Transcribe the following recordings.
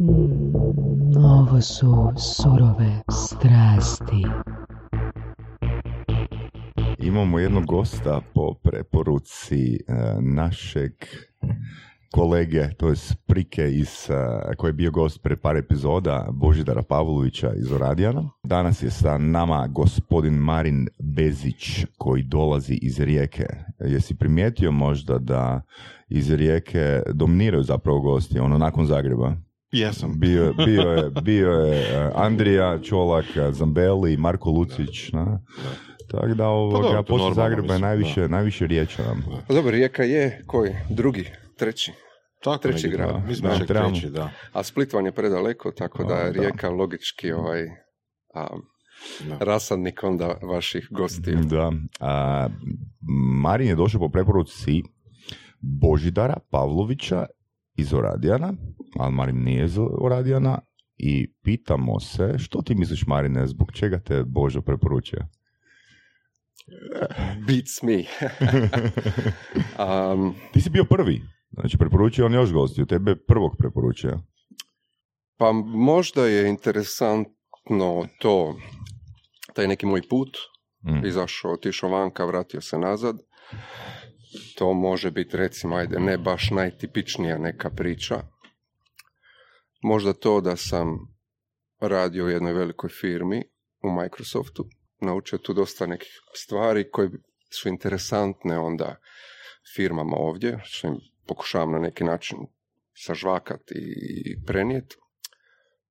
Mm, ovo su surove strasti. Imamo jednog gosta po preporuci e, našeg kolege, to je Prike iz, e, koji je bio gost pre par epizoda, Božidara Pavlovića iz Oradijana. Danas je sa nama gospodin Marin Bezić koji dolazi iz Rijeke. Jesi primijetio možda da iz Rijeke dominiraju zapravo gosti, ono nakon Zagreba? Jesam. Bio, bio, je, bio je e, Andrija Čolak, Zambeli, Marko Lucić, na? Tako da ovoga, dobro, to poslije Zagreba je najviše, najviše riječa nam. Pa dobro, Rijeka je koji? Drugi, treći. Tako Treći negdje, grad. Da. Mi smo Da, treći, da. A Split vam je predaleko, tako da je da. Rijeka logički ovaj a, Da. rasadnik onda vaših gostiju. Da. A, Marin je došao po preporuci Božidara Pavlovića iz Oradijana, ali Marin nije iz Oradijana i pitamo se, što ti misliš Marine, zbog čega te Božo preporučio? Beats me. um, Ti si bio prvi, znači preporučio on još gostiju, tebe prvog preporučio. pa možda je interesantno to, taj neki moj put, Mm. izašao, otišao vanka, vratio se nazad. To može biti recimo, ajde, ne baš najtipičnija neka priča. Možda to da sam radio u jednoj velikoj firmi u Microsoftu, naučio tu dosta nekih stvari koje su interesantne onda firmama ovdje, što im pokušavam na neki način sažvakati i prenijeti.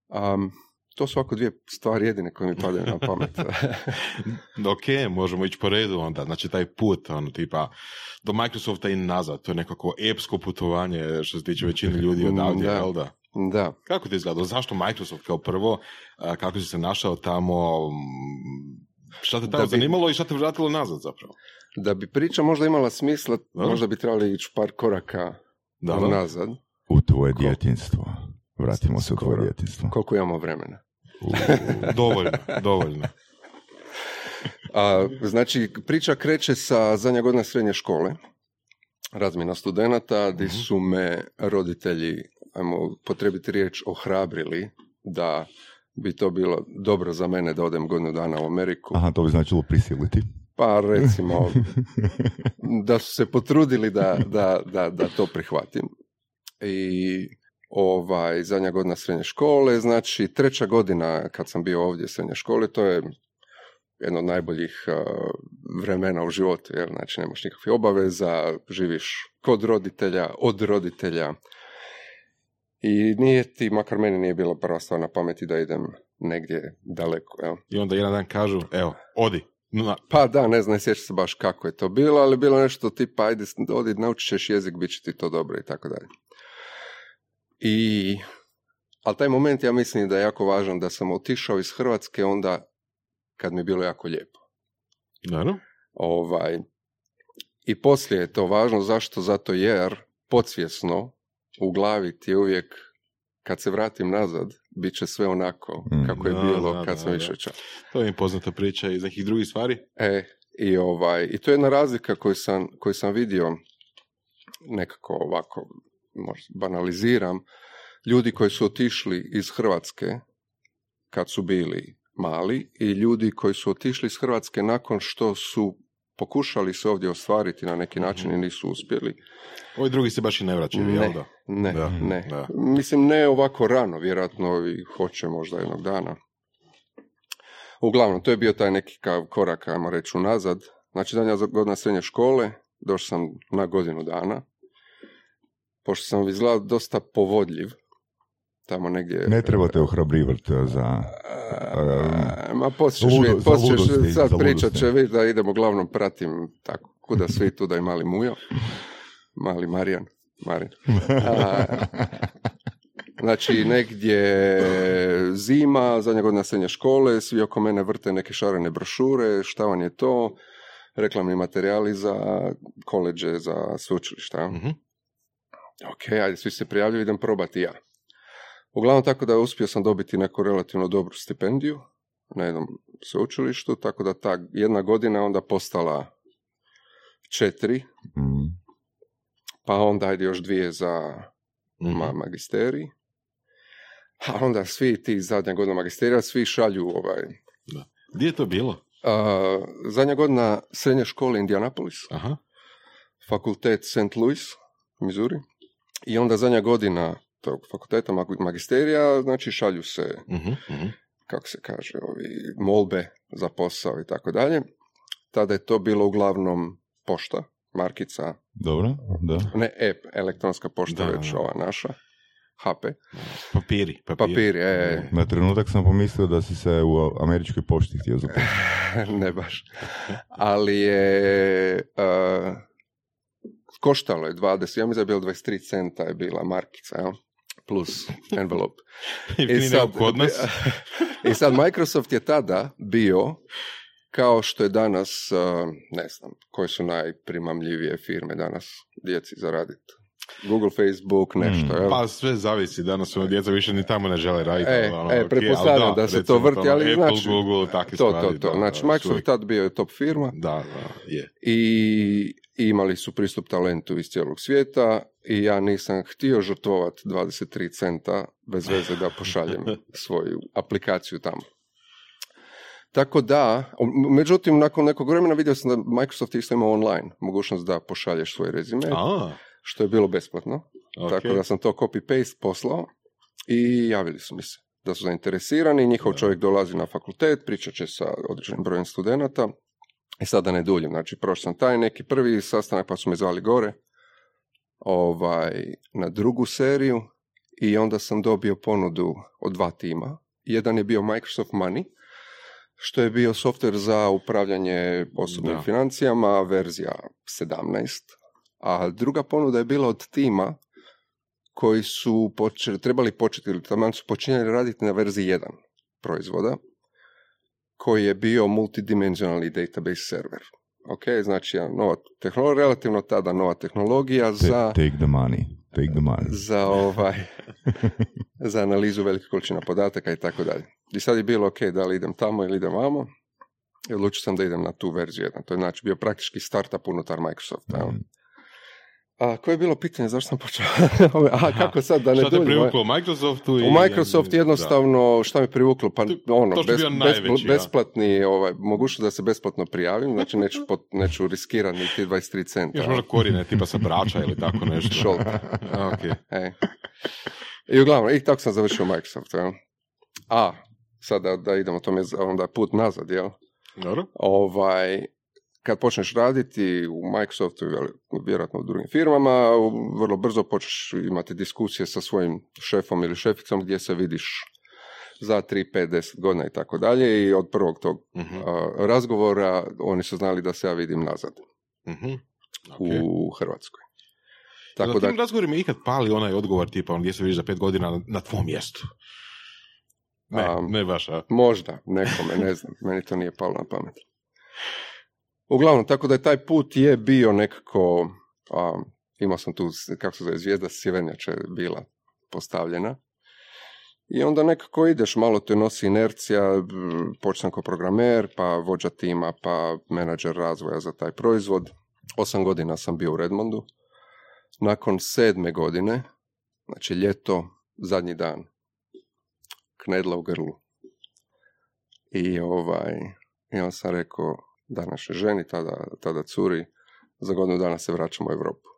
Um, to su ovako dvije stvari jedine koje mi padaju na pamet. ok, možemo ići po redu onda. Znači taj put, ono, tipa, do Microsofta i nazad, to je nekako epsko putovanje što se tiče većine ljudi odavdje, Da. jel da? da. Kako ti izgledalo? Zašto Microsoft kao prvo? Kako si se našao tamo? Mm, Šta te tamo Da bi- zanimalo i šta te vratilo nazad zapravo? Da bi priča možda imala smisla, Dobro. možda bi trebali ići par koraka Da, da. nazad. U tvoje Ko- djetinstvo. Vratimo se u tvoje djetinstvo. Koliko imamo vremena. Dovoljno, dovoljno. A, znači, priča kreće sa zadnja godina srednje škole, razmjena studenata, gdje Mhm. su me roditelji, ajmo potrebiti riječ, ohrabrili da bi to bilo dobro za mene da odem godinu dana u Ameriku. Aha, to bi značilo prisiliti. Pa recimo, da su se potrudili da, da, da, da to prihvatim. I ovaj, zadnja godina srednje škole, znači treća godina kad sam bio ovdje srednje škole, to je jedno od najboljih uh, vremena u životu, jer znači nemaš nikakvih obaveza, živiš kod roditelja, od roditelja. I nije ti, makar meni nije bila prva stvar na pameti da idem negdje daleko. Jel? I onda jedan dan kažu, evo, odi. Na, Pa da, ne znam, ne sjećam se baš kako je to bilo, ali bilo nešto tipa, ajde, odi, naučit ćeš jezik, bit će ti to dobro i tako dalje. I, ali taj moment ja mislim da je jako važan da sam otišao iz Hrvatske onda kad mi je bilo jako lijepo. Naravno. Ovaj, I poslije je to važno, zašto? Zato jer podsvjesno u glavi ti je uvijek kad se vratim nazad, bit će sve onako Mm. kako je Da, bilo da, kad da, sam išao. To je poznata priča iz nekih drugih stvari. E, i, ovaj, I to je jedna razlika koju sam, koju sam vidio nekako ovako, možda banaliziram, ljudi koji su otišli iz Hrvatske kad su bili mali i ljudi koji su otišli iz Hrvatske nakon što su pokušali se ovdje ostvariti na neki način i nisu uspjeli. Ovi drugi se baš i ne vraćaju, Ne. jel da? Ne, Da, ne. da. Mislim, ne ovako rano, vjerojatno i hoće možda jednog dana. Uglavnom, to je bio taj neki korak, ajmo reći, unazad. Znači, zadnja godina srednje škole, došao sam na godinu dana. Pošto sam izgledao dosta povodljiv, tamo negdje... Ne trebate ohrabrivati za... A, Ma poslije Ludo- vidjeti, za poslije sad pričat će vidjeti da idem uglavnom pratim tako, kuda svi tu da i mali Mujo, mali Marijan, Marin. A, znači negdje zima, zadnja godina srednje škole, svi oko mene vrte neke šarene brošure, šta vam je to, reklamni materijali za koleđe, za sveučilišta. Mhm. Ok, ajde, svi se prijavljuju, idem probati ja. Uglavnom tako da uspio sam dobiti neku relativno dobru stipendiju na jednom sveučilištu, tako da ta jedna godina onda postala četiri, Mm. pa onda ajde još dvije za ma- magisterij. A onda svi ti zadnja godina magisterija, svi šalju ovaj... Gdje je to bilo? a, zadnja godina srednje škole Indianapolis, Aha. fakultet St. Louis, Missouri, i onda zadnja godina tog fakulteta mag- magisterija, znači šalju se, Mhm, mhm. kako se kaže, ovi molbe za posao i tako dalje. Tada je to bilo uglavnom pošta, markica, Dobro, da. ne app, elektronska pošta Da, već da. ova naša, HP, Papiri, papiri. papiri, e, Na trenutak sam pomislio da si se u američkoj pošti htio zaposliti. ne baš. Ali je uh, koštalo je 20, ja mislim da je bilo 23 centa je bila markica, jel? plus envelope. Jeftinije nego kod nas. I sad Microsoft je tada bio kao što je danas, ne znam, koje su najprimamljivije firme danas djeci zaraditi. Google, Facebook, nešto. Mm, jel? Pa sve zavisi, danas ono djeca više ni tamo ne žele raditi. E, ono, e, pretpostavljam ali da se to vrti, ono, ali Apple, znači- Google, to, stvari. to, to. da, Znači, da, Microsoft tad bio je top firma. Da, da, je. i imali su pristup talentu iz cijelog svijeta i ja nisam htio žrtvovati 23 centa bez veze da pošaljem svoju aplikaciju tamo. Tako da, međutim, nakon nekog vremena vidio sam da Microsoft isto ima online mogućnost da pošalješ svoj rezime, A, što je bilo besplatno. ok. Tako da sam to copy-paste poslao i javili su mi se da su zainteresirani, njihov čovjek dolazi na fakultet, pričat će sa određenim brojem studenata. I sad da ne duljim, znači prošao sam taj neki prvi sastanak pa su me zvali gore ovaj, na drugu seriju i onda sam dobio ponudu od dva tima. Jedan je bio Microsoft Money, što je bio software za upravljanje osobnim Da. financijama, verzija 17, a druga ponuda je bila od tima koji su počeli, trebali početi, ili taman su počinjali raditi na verziji 1 proizvoda, koji je bio multidimenzionalni database server. Ok, znači nova tehnologija, relativno tada nova tehnologija za, Take the money. Take the money. za, ovaj, za analizu velikih količina podataka i tako dalje. I sad je bilo ok, da li idem tamo ili idem vamo. I odlučio sam da idem na tu verziju 1. To je znači bio praktički startup unutar Microsofta. Mm. A koje je bilo pitanje, zašto sam počeo? A kako sad da ne Šta te duljim? privuklo u Microsoftu? i- U Microsoft jednostavno, šta me privuklo, pa ono, to bes- bio bes- najveći, ja. besplatni, ovaj, mogućnost da se besplatno prijavim, znači neću, pot, neću riskirati niti 23 centa. Još možda korine, tipa sa brača ili tako nešto. Šolt. A, ok. E. I uglavnom, i tako sam završio Microsoft. Jel? A, sada da idemo, to mi je onda put nazad, jel? Dobro. Ovaj, kad počneš raditi u Microsoftu ili vjerojatno u drugim firmama, vrlo brzo počneš imati diskusije sa svojim šefom ili šeficom gdje se vidiš za 3, 5, 10 godina i tako dalje i od prvog tog Mhm, a, razgovora oni su znali da se ja vidim nazad mhm. Ok. u Hrvatskoj. Tako da... da, tim razgovorima ikad pali onaj odgovor tipa on gdje se vidiš za pet godina na, na tvom mjestu? Ne, Am, ne baš, a? Možda, nekome, ne znam, meni to nije palo na pamet. Uglavnom, tako da je taj put je bio nekako, a, imao sam tu, kako se zove, zvijezda sjevernjače je bila postavljena. I onda nekako ideš, malo te nosi inercija, počnem kao programer, pa vođa tima, pa menadžer razvoja za taj proizvod. Osam godina sam bio u Redmondu. Nakon sedme godine, znači ljeto, zadnji dan, knedla u grlu. I ovaj, i sam rekao današnjoj ženi, tada, tada curi, za godinu dana se vraćam u Europu.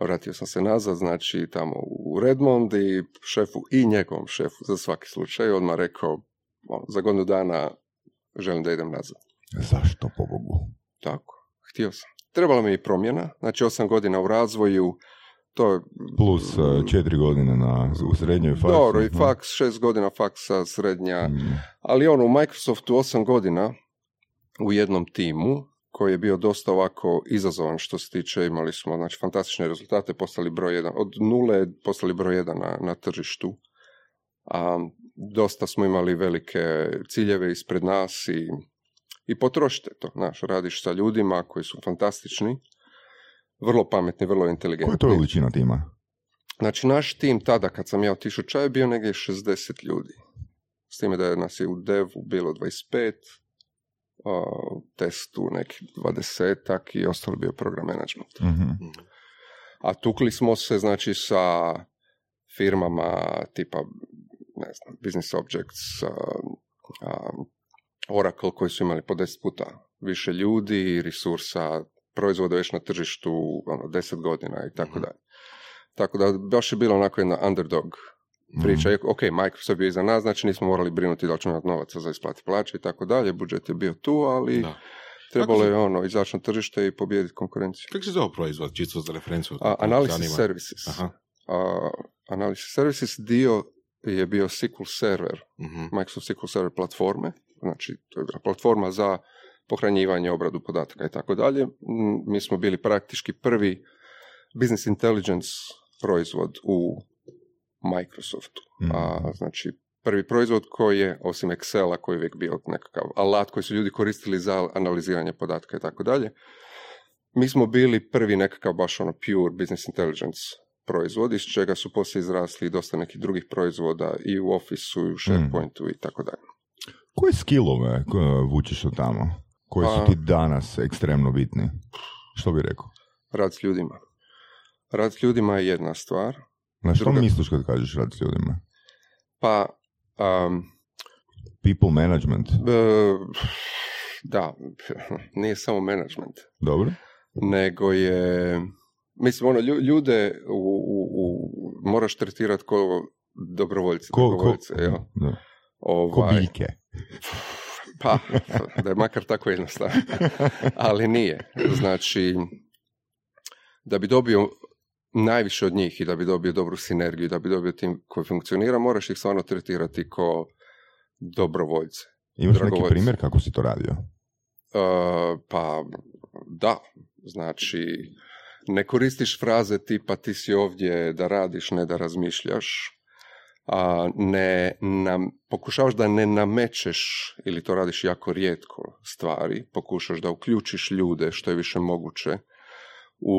Vratio sam se nazad, znači tamo u Redmond i šefu i njegovom šefu za svaki slučaj odmah rekao ono, za godinu dana želim da idem nazad. Zašto, po Bogu? Tako, htio sam. Trebala mi je i promjena, znači osam godina u razvoju, to je Plus uh, četiri godine na, u srednjoj fazi. dobro i faks, šest godina faksa, srednja, Mm. Ali ono, u Microsoftu osam godina u jednom timu koji je bio dosta ovako izazovan što se tiče, imali smo znači, fantastične rezultate, postali broj jedan, od nule postali broj jedan na, na tržištu. A, dosta smo imali velike ciljeve ispred nas i, i potrošite to. Znaš, radiš sa ljudima koji su fantastični, vrlo pametni, vrlo Koja inteligentni. je to veličina tima? Znači, naš tim tada, kad sam ja otišao čaj, je bio negdje 60 ljudi. S time da je nas je u devu bilo 25, a, u testu neki 20 i ostalo bio program management. Mhm. A tukli smo se, znači, sa firmama tipa, ne znam, Business Objects, a, a, Oracle koji su imali po deset puta više ljudi, resursa, proizvoda već na tržištu ono, deset godina i tako Mhm. dalje. Tako da baš je bilo onako jedna underdog priča. Mhm. Ok, Microsoft je bio iza nas, znači nismo morali brinuti da ćemo imati novaca za isplati plaće i tako dalje. Budžet je bio tu, ali Da. trebalo se- je ono izaći na tržište i pobijediti konkurenciju. Kako se zove proizvod, čisto za referenciju? Analysis zanima. services. Aha. A, analysis services dio je bio SQL server, mhm. Microsoft SQL server platforme, znači to je bila platforma za pohranjivanje, obradu podataka i tako dalje. Mm, Mi smo bili praktički prvi business intelligence proizvod u Microsoftu. Mhm. A, znači, prvi proizvod koji je, osim Excela, koji je uvijek bio nekakav alat koji su ljudi koristili za analiziranje podatka i tako dalje, mi smo bili prvi nekakav baš ono pure business intelligence proizvod, iz čega su poslije izrasli dosta nekih drugih proizvoda i u Office-u, i u SharePointu i tako dalje. Koje skillove ko- vučeš od tamo? Koji su Pa- ti danas ekstremno bitni? Što bi rekao? Rad s ljudima. Rad s ljudima je jedna stvar, Na što Druga- misliš kad kažeš rad s ljudima? pa um, People management. e, da, nije samo management. Dobro? nego je, mislim, ono, lju- ljude u, u, u, moraš tretirati ko dobrovoljce, Ko, ko, dobrovoljce, jel? da. Ko Ovaj, biljke. pa, da je makar tako jednostavno. Ali nije. Znači, da bi dobio najviše od njih i da bi dobio dobru sinergiju da bi dobio tim koji funkcionira, moraš ih stvarno tretirati ko dobrovoljce. Imaš neki primjer kako si to radio? Uh, pa da, znači ne koristiš fraze tipa ti si ovdje da radiš, ne da razmišljaš. A ne nam, pokušavaš da ne namećeš, ili to radiš jako rijetko stvari, pokušaš da uključiš ljude što je više moguće u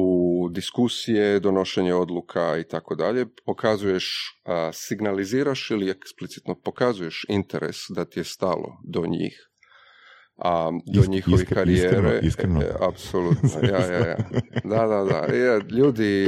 diskusije, donošenje odluka i tako dalje, pokazuješ, a, signaliziraš ili eksplicitno pokazuješ interes da ti je stalo do njih, a, do Isk- njihovih iskre- karijere. iskreno- iskreno. E, e, apsolutno, ja, ja, ja. Da, da, da. Je, ljudi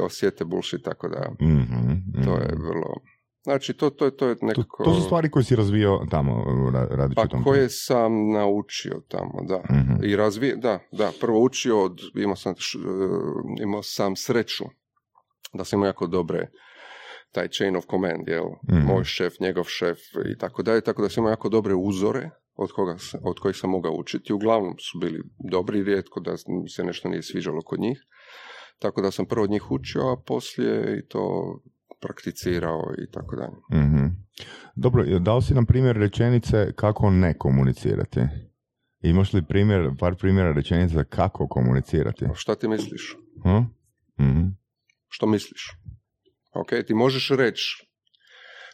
osjete bullshit, tako da Mhm, to mhm. je vrlo... Znači, to, to, to je To, nekako... to su stvari koje si razvio tamo, ra- radeći Pa tom. koje sam naučio tamo, da. Mhm. I razvije, da, da, prvo učio od, imao sam, š- e, imao sam sreću da sam imao jako dobre taj chain of command, jel, Mhm. moj šef, njegov šef i tako dalje, tako da sam imao jako dobre uzore od, koga, od kojih sam mogao učiti. Uglavnom su bili dobri, rijetko da se nešto nije sviđalo kod njih. Tako da sam prvo od njih učio, a poslije i to prakticirao i tako dalje. Mhm. Dobro, dao si nam primjer rečenice kako ne komunicirati. Imaš li primjer, par primjera rečenica kako komunicirati? Šta ti misliš? Hm? Mhm. što misliš. Ok, ti možeš reći,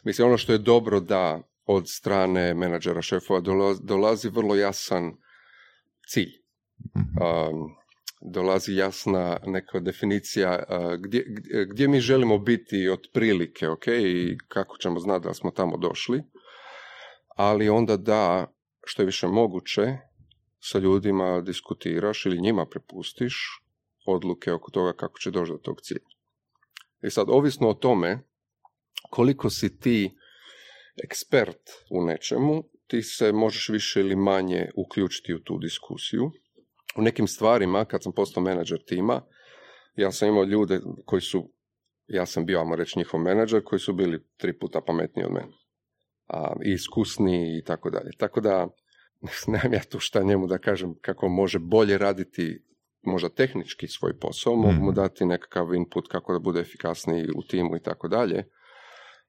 mislim ono što je dobro da od strane menadžera, šefova dolazi, vrlo jasan cilj. Mhm. Um, dolazi jasna neka definicija gdje, gdje, mi želimo biti otprilike, ok, i kako ćemo znati da smo tamo došli, ali onda da, što je više moguće, sa ljudima diskutiraš ili njima prepustiš odluke oko toga kako će doći do tog cilja. I sad, ovisno o tome koliko si ti ekspert u nečemu, ti se možeš više ili manje uključiti u tu diskusiju. U nekim stvarima, kad sam postao menadžer tima, ja sam imao ljude koji su, ja sam bio, ajmo reći, njihov menadžer, koji su bili tri puta pametniji od mene. A, I iskusniji i tako dalje. Tako da, nemam ja tu šta njemu da kažem kako može bolje raditi možda tehnički svoj posao, mogu mu Mhm. dati nekakav input kako da bude efikasniji u timu i tako dalje.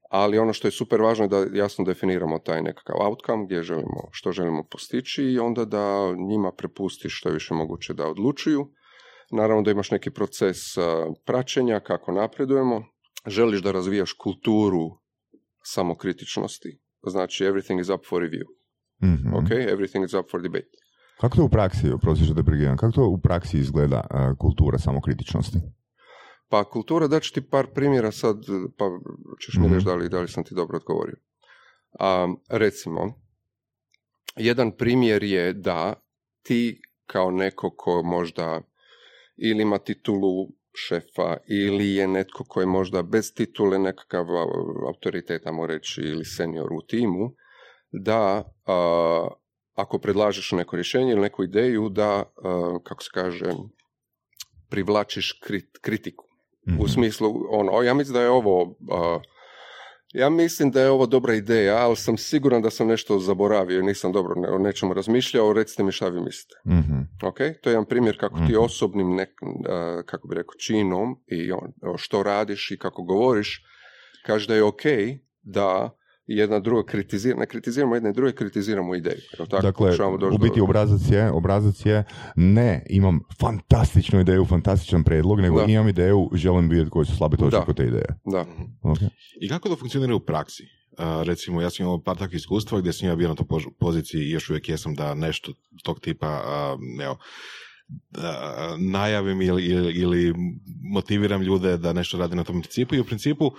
Ali ono što je super važno je da jasno definiramo taj nekakav outcome, gdje želimo, što želimo postići i onda da njima prepustiš što je više moguće da odlučuju. Naravno da imaš neki proces a, praćenja, kako napredujemo. Želiš da razvijaš kulturu samokritičnosti, znači everything is up for review. Mhm. Ok, everything is up for debate. Kako to u praksi, oprosti što te prekidam, kako to u praksi izgleda a, kultura samokritičnosti? Pa kultura, daću ti par primjera sad, pa ćeš mi Mhm. reći da li, da li sam ti dobro odgovorio. A, recimo, jedan primjer je da ti kao neko ko možda ili ima titulu šefa ili je netko koji je možda bez titule nekakav a, autoritet, ajmo reći, ili senior u timu, da a, ako predlažeš neko rješenje ili neku ideju, da, a, kako se kaže, privlačiš krit- kritiku. Mhm. U smislu, ono, ja mislim da je ovo, a, ja mislim da je ovo dobra ideja, ali sam siguran da sam nešto zaboravio, nisam dobro ne- o nečemu razmišljao, recite mi šta vi mislite. Mhm. Ok, to je jedan primjer kako ti Mhm. osobnim, nek, a, kako bi rekao, činom i on, što radiš i kako govoriš, kaže da je ok da jedna druga kritizira, ne kritiziramo jedne druge, kritiziramo ideju. Tako? dakle, doći u biti do- obrazac je, obrazac je ne, imam fantastičnu ideju, fantastičan predlog, nego Da. imam ideju, želim vidjeti koje su slabe točke Da. kod te ideje. Da, Mhm. Ok. I kako to funkcionira u praksi? Uh, recimo, ja sam imao par takvih iskustva gdje sam ja bio na toj pož- poziciji i još uvijek jesam da nešto tog tipa, uh, evo, da najavim ili, ili, ili motiviram ljude da nešto rade na tom principu i u principu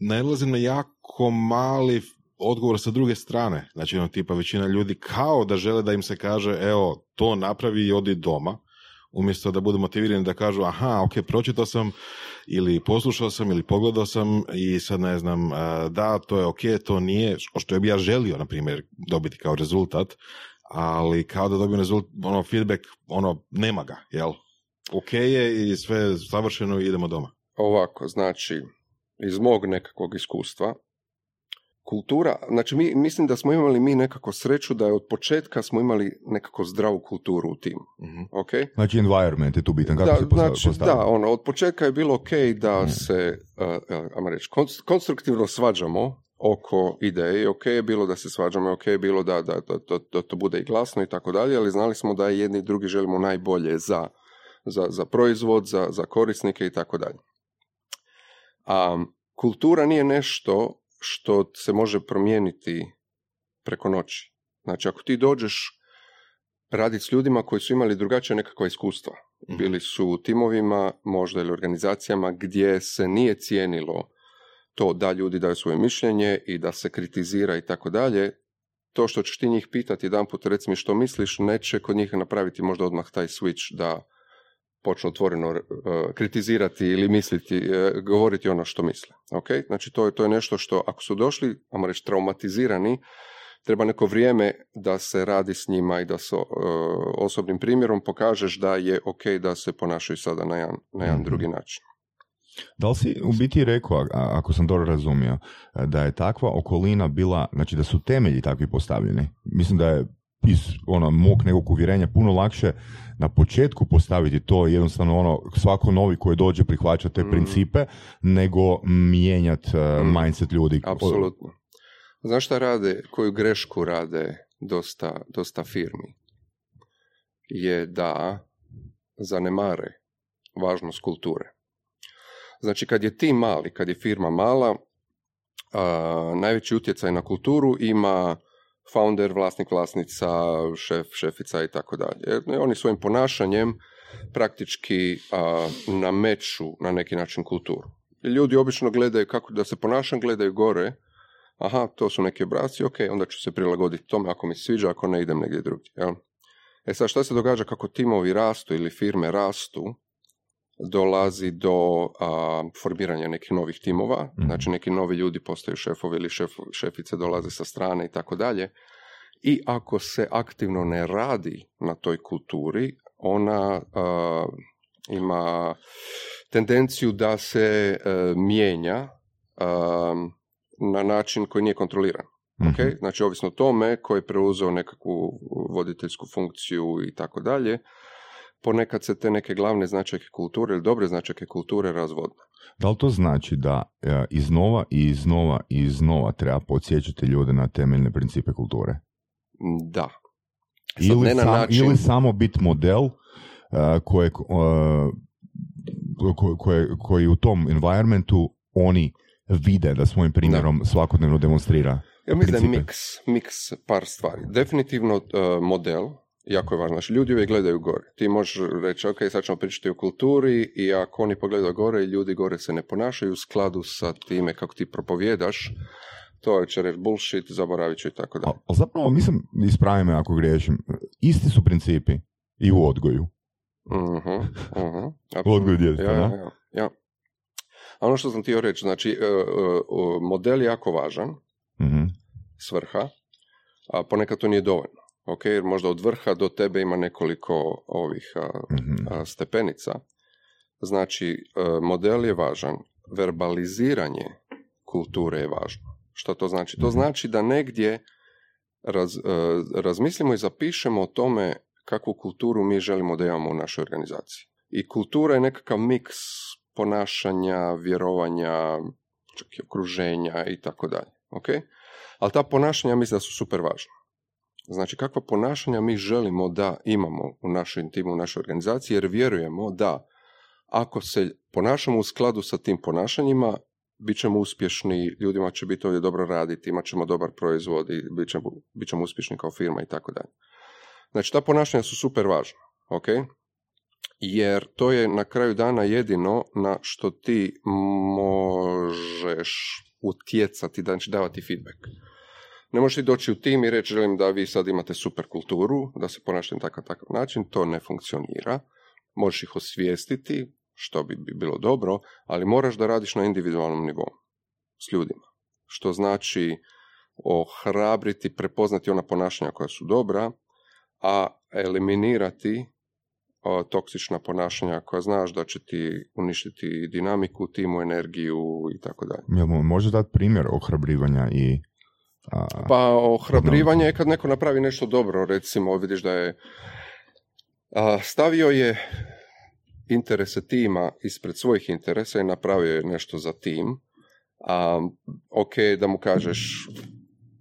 nailazim na jako mali odgovor sa druge strane. Znači, ono, tipa, većina ljudi kao da žele da im se kaže, evo, to napravi i odi doma, umjesto da budu motivirani da kažu, aha, ok, pročitao sam, ili poslušao sam, ili pogledao sam i sad ne znam, a, da, to je ok, to nije, što bi ja želio, na primjer, dobiti kao rezultat, ali kao da dobijem rezultat, ono, feedback, ono, nema ga, jel? Ok je i sve savršeno i idemo doma. Ovako, znači, iz mog nekakvog iskustva, kultura, znači mi, mislim da smo imali mi nekako sreću da je od početka smo imali nekako zdravu kulturu u timu, Mhm. ok? Znači, environment je tu bitan, kako da, se postavi? znači, da, ono, od početka je bilo ok da Mm. se, uh, ajmo reći, konst- konstruktivno svađamo oko ideje, ok je bilo da se svađamo, ok je bilo da, da, da, da, da to bude i glasno i tako dalje, ali znali smo da jedni i drugi želimo najbolje za, za, za proizvod, za, za korisnike i tako dalje. A kultura nije nešto što se može promijeniti preko noći. Znači, ako ti dođeš raditi s ljudima koji su imali drugačije nekakva iskustva, Mhm. bili su u timovima, možda ili organizacijama gdje se nije cijenilo to da ljudi daju svoje mišljenje i da se kritizira i tako dalje, to što ćeš ti njih pitati jedan put, reci mi što misliš, neće kod njih napraviti možda odmah taj switch da počnu otvoreno uh, kritizirati ili misliti, uh, govoriti ono što misle. Ok? Znači to je, to je nešto što ako su došli, ajmo reći, traumatizirani, treba neko vrijeme da se radi s njima i da se uh, osobnim primjerom pokažeš da je ok da se ponašaju sada na jedan, na jedan Mhm. drugi način. Da li si u biti rekao, ako sam dobro razumio, da je takva okolina bila, znači da su temelji takvi postavljeni? Mislim da je iz ono, mog nekog uvjerenja puno lakše na početku postaviti to jednostavno ono, svako novi koji dođe prihvaća te Mhm. principe, nego mijenjati Mhm. mindset ljudi. Apsolutno. Znaš šta rade, koju grešku rade dosta, dosta firmi? Je da zanemare važnost kulture. Znači, kad je tim mali, kad je firma mala, a, najveći utjecaj na kulturu ima founder, vlasnik, vlasnica, šef, šefica i tako dalje. Oni svojim ponašanjem praktički a, nameću na neki način kulturu. Ljudi obično gledaju kako da se ponašam, gledaju gore, aha, to su neki obraci, ok, onda ću se prilagoditi tome ako mi sviđa, ako ne idem negdje drugdje. Jel? E sad, šta se događa kako timovi rastu ili firme rastu, dolazi do a, formiranja nekih novih timova, Mhm. znači neki novi ljudi postaju šefovi ili šef, šefice dolaze sa strane i tako dalje. I ako se aktivno ne radi na toj kulturi, ona a, ima tendenciju da se e, mijenja a, na način koji nije kontroliran. Mhm. ok? Znači, ovisno o tome ko je preuzeo nekakvu voditeljsku funkciju i tako dalje, ponekad se te neke glavne značajke kulture ili dobre značajke kulture razvodne. Da li to znači da e, iznova i iznova i iznova treba podsjećati ljude na temeljne principe kulture? Da. Sad, Ili, ne na sam- način- ili samo biti model uh, kojeg, uh, ko- koje, koji u tom environmentu oni vide da svojim primjerom svakodnevno demonstrira. Ja mislim da je miks, miks par stvari. Definitivno uh, model, jako je važno. Znači, ljudi uvijek gledaju gore. Ti možeš reći, ok, sad ćemo pričati o kulturi i ako oni pogledaju gore i ljudi gore se ne ponašaju u skladu sa time kako ti propovjedaš, to će reći bullshit, zaboravit ću i tako dalje. Ali zapravo, mislim, ispravi me ako griješim, isti su principi i u odgoju. Mhm, mhm, U odgoju djeteta, ja, da? ja, ja. A ono što sam htio reći, znači, e, e, model je jako važan, Mhm. svrha, a ponekad to nije dovoljno. Ok, jer možda od vrha do tebe ima nekoliko ovih a, Mhm. a, stepenica. Znači, e, model je važan, verbaliziranje kulture je važno. Što to znači? To Mhm. znači da negdje raz, e, razmislimo i zapišemo o tome kakvu kulturu mi želimo da imamo u našoj organizaciji. I kultura je nekakav miks ponašanja, vjerovanja, čak i okruženja i tako dalje. Ok? Ali ta ponašanja mislim da su super važna. Znači, kakva ponašanja mi želimo da imamo u našoj timu, u našoj organizaciji, jer vjerujemo da ako se ponašamo u skladu sa tim ponašanjima, bit ćemo uspješni, ljudima će biti ovdje dobro raditi, imat ćemo dobar proizvod i bit ćemo, bit ćemo uspješni kao firma i tako dalje. Znači, ta ponašanja su super važna, ok? Jer to je na kraju dana jedino na što ti možeš utjecati, znači davati feedback. Ne možeš ti doći u tim i reći želim da vi sad imate super kulturu, da se ponašate na takav takav način, to ne funkcionira. Možeš ih osvijestiti, što bi, bi bilo dobro, ali moraš da radiš na individualnom nivou s ljudima. Što znači ohrabriti, prepoznati ona ponašanja koja su dobra, a eliminirati o, toksična ponašanja koja znaš da će ti uništiti dinamiku, timu, energiju i tako dalje. Može dati primjer ohrabrivanja i... A, Pa ohrabrivanje je kad neko napravi nešto dobro, recimo vidiš da je a, stavio je interese tima ispred svojih interesa i napravio je nešto za tim. A, ok, da mu kažeš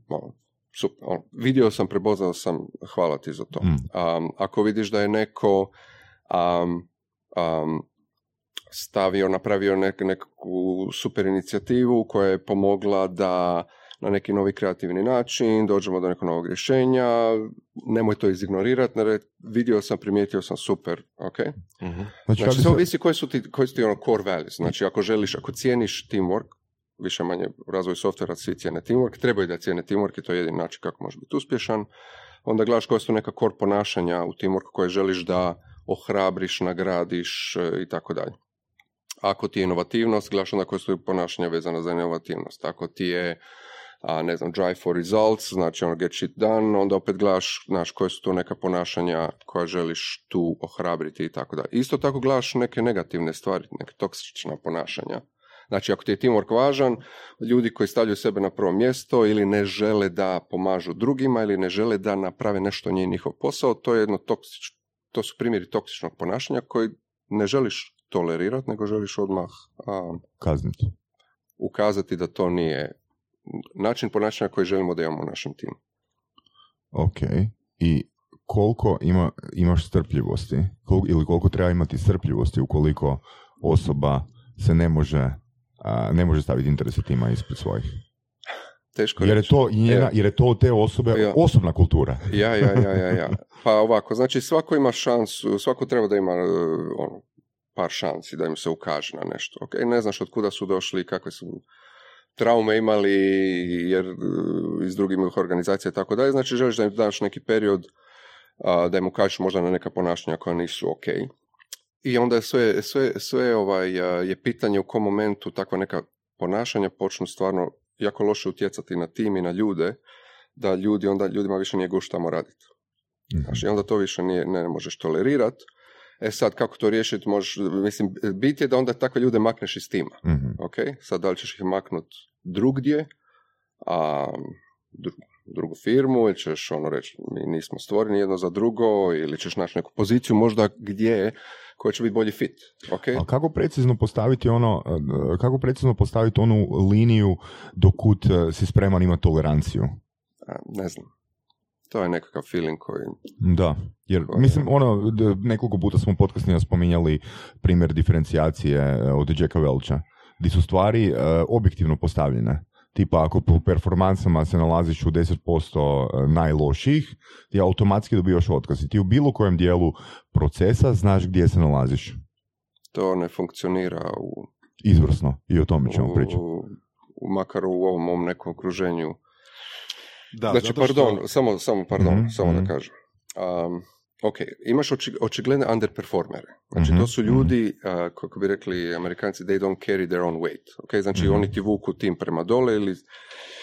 ono, super, ono, vidio sam, prepoznao sam, hvala ti za to. Mm. A, ako vidiš da je neko stavio, napravio nek, neku super inicijativu koja je pomogla da na neki novi kreativni način dođemo do nekog novog rješenja, nemoj to izignorirati, vidio sam, primijetio sam, super, ok? Mhm. znači, Znači, se- ovisi koji su ti, koji su ti ono core values. Znači, ako želiš, ako cijeniš teamwork, više manje razvoj softvera, svi cijene teamwork, trebaju da cijene teamwork i to je jedini način kako može biti uspješan. Onda gledaš koje su neka core ponašanja u teamworku koje želiš da ohrabriš, nagradiš e, i tako dalje. Ako ti je inovativnost, gledaš onda koje su ponašanja vezana za inovativnost. Ako ti je a, ne znam, drive for results, znači ono get shit done, onda opet gledaš, znaš, koje su to neka ponašanja koja želiš tu ohrabriti i tako dalje. Isto tako gledaš neke negativne stvari, neke toksična ponašanja. Znači, ako ti je teamwork važan, ljudi koji stavljaju sebe na prvo mjesto ili ne žele da pomažu drugima ili ne žele da naprave nešto nije njihov posao, to je jedno toksič, to su primjeri toksičnog ponašanja koji ne želiš tolerirati, nego želiš odmah a, kazniti. ukazati da to nije način ponašanja koji želimo da imamo u našem timu. Ok. I koliko ima, imaš strpljivosti? Kol, ili koliko treba imati strpljivosti ukoliko osoba se ne može, a, ne može staviti interese tima ispred svojih? Teško Jer je to, njena, Ja. jer je to te osobe Ja. osobna kultura. Ja, ja, ja, ja, ja. Pa ovako, znači svako ima šansu, svako treba da ima e, ono, par šansi da im se ukaže na nešto. Ok, ne znaš od kuda su došli, kakve su traume imali jer e, iz drugih organizacija i tako dalje. Znači želiš da im daš neki period a, da im ukažeš možda na neka ponašanja koja nisu ok. I onda je sve, sve, sve ovaj, a, je pitanje u kom momentu takva neka ponašanja počnu stvarno jako loše utjecati na tim i na ljude, da ljudi onda ljudima više nije guš tamo raditi. Mhm. Znaš, I onda to više nije, ne možeš tolerirat. E sad, kako to riješiti, možeš, mislim, bit je da onda takve ljude makneš iz tima. Mhm. Ok, sad da li ćeš ih maknut drugdje, a dru- drugu firmu, ili ćeš ono reći, mi nismo stvoreni jedno za drugo, ili ćeš naći neku poziciju možda gdje koja će biti bolji fit. Ok, Ali kako precizno postaviti ono, e, kako precizno postaviti onu liniju dokud e, si spreman imati toleranciju? A, ne znam. To je nekakav feeling koji... Da, jer Koje- mislim, ono, nekoliko puta smo u podcastima spominjali primjer diferencijacije e, od Jacka Welcha, gdje su stvari e, objektivno postavljene. Tipa, ako po performansama se nalaziš u 10% najlošijih, ti automatski dobivaš otkaz. I ti u bilo kojem dijelu procesa znaš gdje se nalaziš. To ne funkcionira u Izvrsno. I o tome ćemo pričati. u- makar u ovom mom nekom okruženju. Da, znači, što- pardon, samo, samo, pardon, Mhm, samo mhm. da kažem. Um, ok, imaš oči, očigledne underperformere. Znači, Mhm, to su ljudi, a, kako bi rekli amerikanci, they don't carry their own weight. Ok, znači Mhm. oni ti vuku tim prema dole ili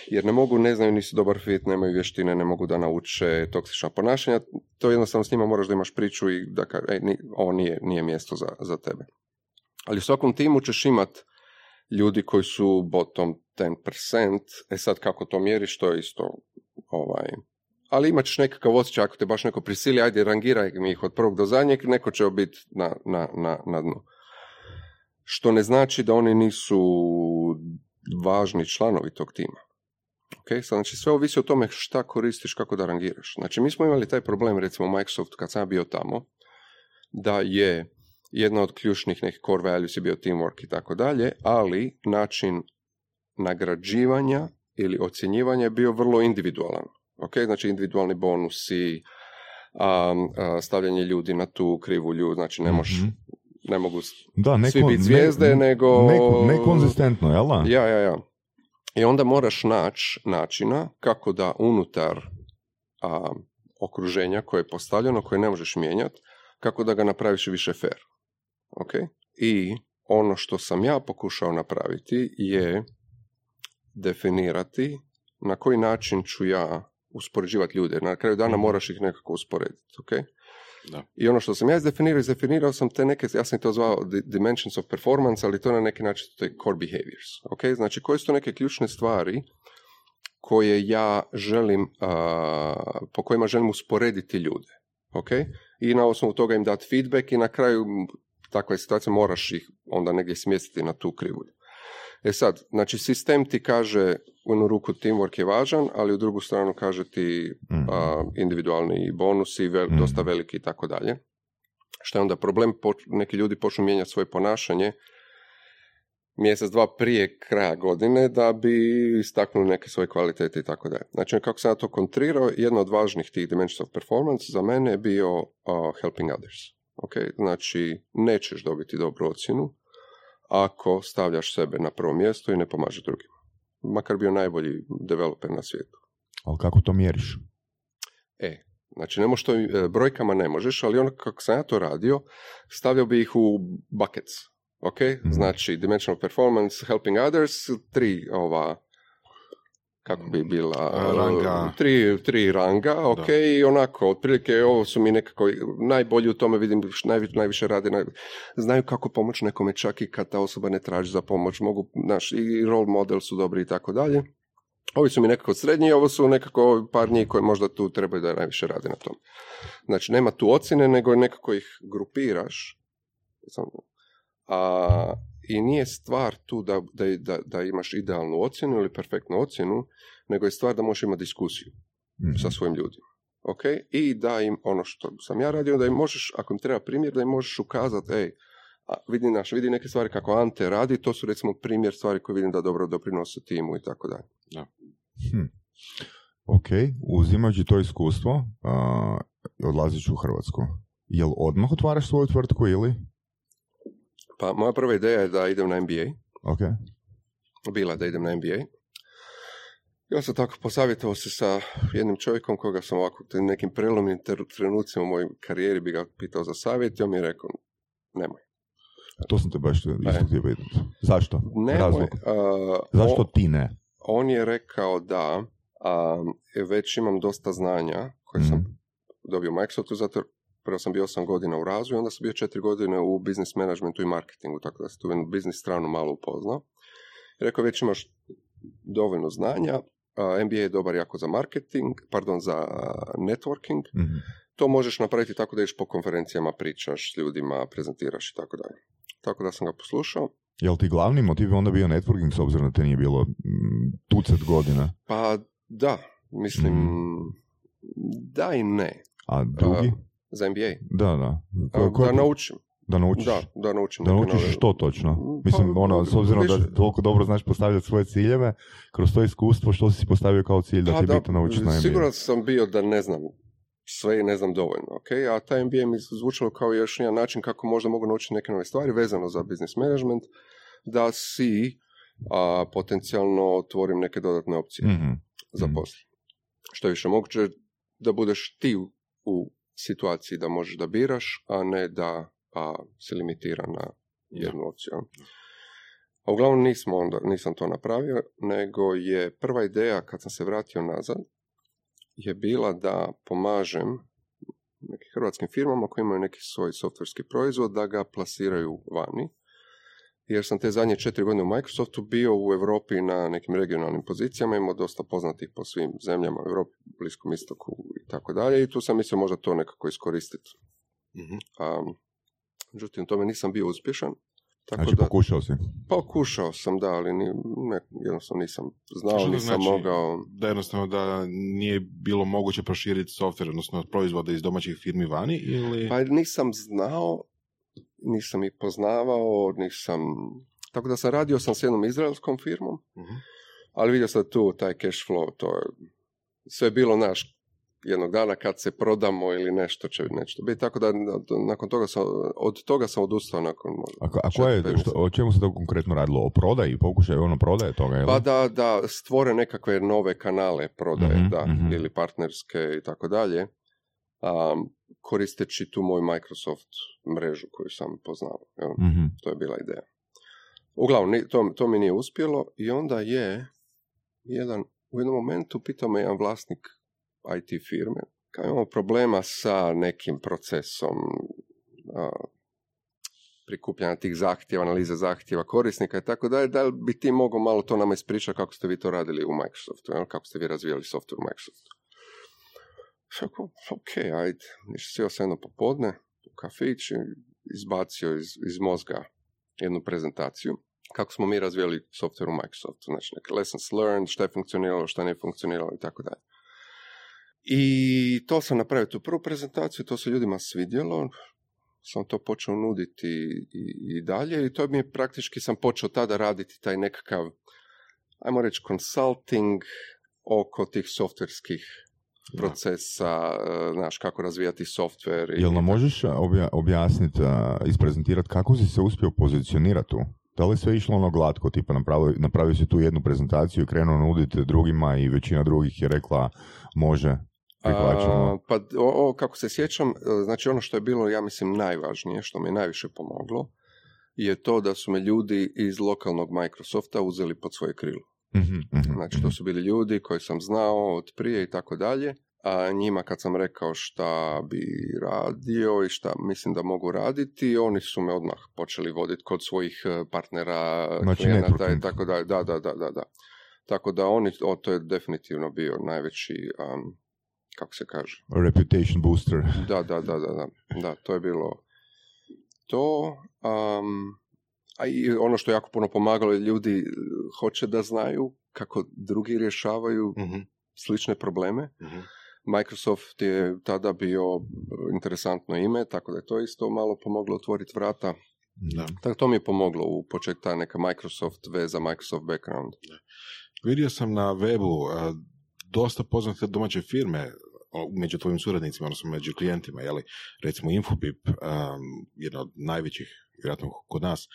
jer ne mogu, ne znaju, nisu dobar fit, nemaju vještine, ne mogu da nauče toksična ponašanja. To jednostavno s njima moraš da imaš priču i da ka, ej, ni- ovo nije, nije mjesto za, za tebe. Ali u svakom timu ćeš imat ljudi koji su bottom 10%, e sad kako to mjeriš, to je isto ovaj, ali imat ćeš nekakav osjećaj, ako te baš neko prisili, ajde rangiraj mi ih od prvog do zadnjeg, neko će biti na, na, na, na dnu. Što ne znači da oni nisu važni članovi tog tima. Ok, sad, znači sve ovisi o tome šta koristiš, kako da rangiraš. Znači mi smo imali taj problem recimo Microsoft kad sam bio tamo, da je jedna od ključnih nekih core values je bio teamwork i tako dalje, ali način nagrađivanja ili ocjenjivanja je bio vrlo individualan. Ok, znači individualni bonusi, a, stavljanje ljudi na tu krivu ljudu, znači ne, moš, Mhm. ne mogu Da, neko, svi biti zvijezde, ne- nego... Neko, nekonzistentno, jel da? Ja, ja, ja. I onda moraš naći načina kako da unutar a, okruženja koje je postavljeno, koje ne možeš mijenjati, kako da ga napraviš više fair. Ok? I ono što sam ja pokušao napraviti je definirati na koji način ću ja uspoređivati ljude. Na kraju dana moraš ih nekako usporediti. Ok? Da. I ono što sam ja izdefinirao, izdefinirao sam te neke, ja sam to zvao di- dimensions of performance, ali to na neki način to je core behaviors. Ok, znači koje su to neke ključne stvari koje ja želim, a, po kojima želim usporediti ljude. Ok, i na osnovu toga im dati feedback i na kraju takva je situacija, moraš ih onda negdje smjestiti na tu krivulju. E sad, znači sistem ti kaže u jednu ruku teamwork je važan, ali u drugu stranu kaže ti Mhm. a, individualni bonusi, vel, Mhm. dosta veliki i tako dalje. Što je onda problem, poč- neki ljudi počnu mijenjati svoje ponašanje mjesec, dva prije kraja godine da bi istaknuli neke svoje kvalitete i tako dalje. Znači, kako sam ja to kontrirao, jedna od važnih tih dimensions of performance za mene je bio uh, helping others. Ok, znači, nećeš dobiti dobru ocjenu ako stavljaš sebe na prvo mjesto i ne pomažeš drugima. Makar bio najbolji developer na svijetu. Ali kako to mjeriš? E, znači ne možeš to, e, brojkama ne možeš, ali ono kako sam ja to radio, stavljao bi ih u buckets. Ok, znači dimensional performance, helping others, tri ova, kako bi bila, ranga. tri, tri ranga, ok, Da. i onako, otprilike ovo su mi nekako najbolji u tome, vidim š- najvi- najviše rade, naj, znaju kako pomoći nekome čak i kad ta osoba ne traži za pomoć, mogu, naš, i role model su dobri i tako dalje. Ovi su mi nekako srednji, ovo su nekako par njih koji možda tu trebaju da najviše rade na tom. Znači, nema tu ocjene, nego nekako ih grupiraš. A, I nije stvar tu da, da, da, da imaš idealnu ocjenu ili perfektnu ocjenu, nego je stvar da možeš imati diskusiju Mhm. sa svojim ljudima. Ok? I da im, ono što sam ja radio, da im možeš, ako im treba primjer, da im možeš ukazati, ej, a vidi, naš, vidi neke stvari kako Ante radi, to su recimo primjer stvari koje vidim da dobro doprinose timu i tako dalje. Hm. Ok, uzimajući to iskustvo, uh, odlazit ću u Hrvatsku. Jel odmah otvaraš svoju tvrtku ili? Pa moja prva ideja je da idem na MBA. Ok. Bila da idem na MBA. I onda sam tako posavjetovao se sa jednim čovjekom koga sam ovako nekim prelomnim trenucima u mojoj karijeri bi ga pitao za savjet i on mi je rekao, nemoj. To sam te baš isto E. htio. Zašto? Nemoj. A, Zašto ti ne? on je rekao da a, već imam dosta znanja koje sam Mhm. dobio u Microsoftu, zato prvo sam bio 8 godina u razvoju, onda sam bio 4 godine u business managementu i marketingu, tako da sam tu jednu biznis stranu malo upoznao. I rekao, već imaš dovoljno znanja, MBA je dobar jako za marketing, pardon, za networking, Mhm. to možeš napraviti tako da ideš po konferencijama, pričaš s ljudima, prezentiraš i tako dalje. Tako da sam ga poslušao. Jel ti glavni motiv onda bio networking s obzirom da te nije bilo tucet godina? Pa da, mislim, da i ne. A drugi? Za MBA. da, da. Ko- ko- da naučim. da naučiš? Da, da naučim. Da naučiš nove- što točno? Pa, Mislim, ono, s obzirom da toliko dobro znaš postavljati svoje ciljeve, kroz to iskustvo što si postavio kao cilj da Pa ti je da, bitno naučiti na MBA? Siguran sam bio da ne znam sve i ne znam dovoljno, ok? A taj MBA mi zvučalo kao još jedan način kako možda mogu naučiti neke nove stvari vezano za business management, da si a, potencijalno otvorim neke dodatne opcije Mhm. za Mhm. posao. Što je više moguće da budeš ti u situaciji da možeš da biraš, a ne da a, se limitira na jednu opciju. A uglavnom nismo onda, nisam to napravio, nego je prva ideja kad sam se vratio nazad je bila da pomažem nekim hrvatskim firmama koji imaju neki svoj softverski proizvod da ga plasiraju vani. Jer sam te zadnje četiri godine u Microsoftu bio u Europi na nekim regionalnim pozicijama, imao dosta poznatih po svim zemljama u Europi, Bliskom istoku i tako dalje i tu sam mislio možda to nekako iskoristiti. Mhm. Um, međutim, tome nisam bio uspješan. Tako Znači, da, pokušao si. pokušao sam, da, ali ni, ne, jednostavno nisam znao, Što to nisam znači? mogao. Da jednostavno da nije bilo moguće proširiti software, odnosno proizvode iz domaćih firmi vani ili... Pa nisam znao, nisam ih poznavao, nisam... Tako da sam radio sam s jednom izraelskom firmom, Mhm. ali vidio sam tu taj cash flow, to je sve bilo naš jednog dana kad se prodamo ili nešto će nešto biti, tako da na- nakon toga sam, od toga sam odustao nakon možda A, a koje, što, o čemu se to konkretno radilo? O prodaji? Pokušaju ono prodaje toga, jel? Pa da, da stvore nekakve nove kanale prodaje, Mhm, da, mhm. ili partnerske i tako dalje, um, koristeći tu moju Microsoft mrežu koju sam poznao. jel. Mhm. To je bila ideja. Uglavnom, to, to mi nije uspjelo i onda je jedan, u jednom momentu pitao me jedan vlasnik IT firme, kao imamo problema sa nekim procesom a, prikupljanja tih zahtjeva, analize zahtjeva korisnika i tako dalje, da li bi ti mogao malo to nama ispričati kako ste vi to radili u Microsoftu, jel? kako ste vi razvijali software u Microsoftu. Šako, ok, ajde, sjeo sam jedno popodne u kafić i izbacio iz, iz mozga jednu prezentaciju kako smo mi razvijali software u Microsoftu, znači neke lessons learned, šta je funkcioniralo, šta nije funkcioniralo i tako dalje. I to sam napravio tu prvu prezentaciju, to se ljudima svidjelo, sam to počeo nuditi i, i dalje i to mi je praktički sam počeo tada raditi taj nekakav, ajmo reći, consulting oko tih softverskih procesa, e, znaš, kako razvijati software. Jel nam možeš obja, objasniti, isprezentirati kako si se uspio pozicionirati tu? Da li sve išlo ono glatko, tipa napravio, napravio si tu jednu prezentaciju i krenuo nuditi drugima i većina drugih je rekla može. A, pa o, o, kako se sjećam, znači ono što je bilo, ja mislim, najvažnije, što mi je najviše pomoglo, je to da su me ljudi iz lokalnog Microsofta uzeli pod svoje krilo. Mhm, mhm, Znači, to su bili ljudi koji sam znao od prije i tako dalje, a njima kad sam rekao šta bi radio i šta mislim da mogu raditi, oni su me odmah počeli voditi kod svojih e, partnera, Znači, klijenata i tako dalje. Da, da, da, da, da. Tako da oni, o, to je definitivno bio najveći, um, kako se kaže, Reputation booster. da, da, da, da, da, da, to je bilo to. Um, a i ono što je jako puno pomagalo je ljudi eh, hoće da znaju kako drugi rješavaju Mhm, slične probleme. mhm. Microsoft je tada bio interesantno ime, tako da je to isto malo pomoglo otvoriti vrata. Da. Tako to mi je pomoglo u početku ta neka Microsoft veza, Microsoft background. Vidio sam na webu a, dosta poznate domaće firme među tvojim suradnicima, odnosno među klijentima, jeli, recimo Infobip, um, jedna od najvećih, vjerojatno kod nas.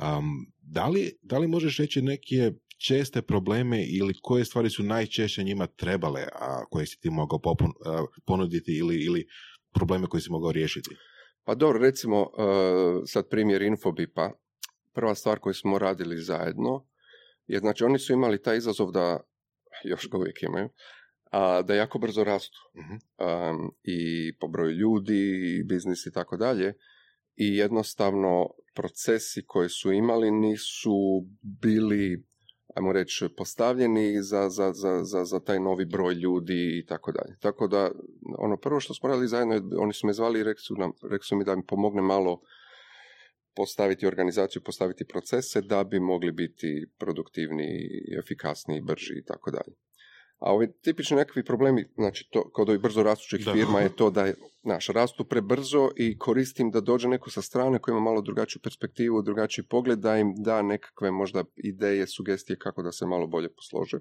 Um, da, li, da li možeš reći neke česte probleme ili koje stvari su najčešće njima trebale, a koje si ti mogao popun, a, ponuditi ili, ili probleme koje si mogao riješiti? Pa dobro, recimo, uh, sad primjer Infobipa. Prva stvar koju smo radili zajedno je, znači, oni su imali taj izazov da, još ga uvijek imaju, a, da jako brzo rastu. Mhm. Um, I po broju ljudi, i biznis i tako dalje. I jednostavno procesi koje su imali nisu bili ajmo reći, postavljeni za, za, za, za, za taj novi broj ljudi i tako dalje. Tako da, ono prvo što smo radili zajedno, je- oni su me zvali i rekli su, mi da mi pomogne malo postaviti organizaciju, postaviti procese da bi mogli biti produktivniji, efikasniji, brži i tako dalje. A ovi tipični nekakvi problemi, znači to, kod ovih brzo rastućih Da. firma je to da je, naš, rastu prebrzo i koristim da dođe neko sa strane koji ima malo drugačiju perspektivu, drugačiji pogled, da im da nekakve možda ideje, sugestije kako da se malo bolje poslože.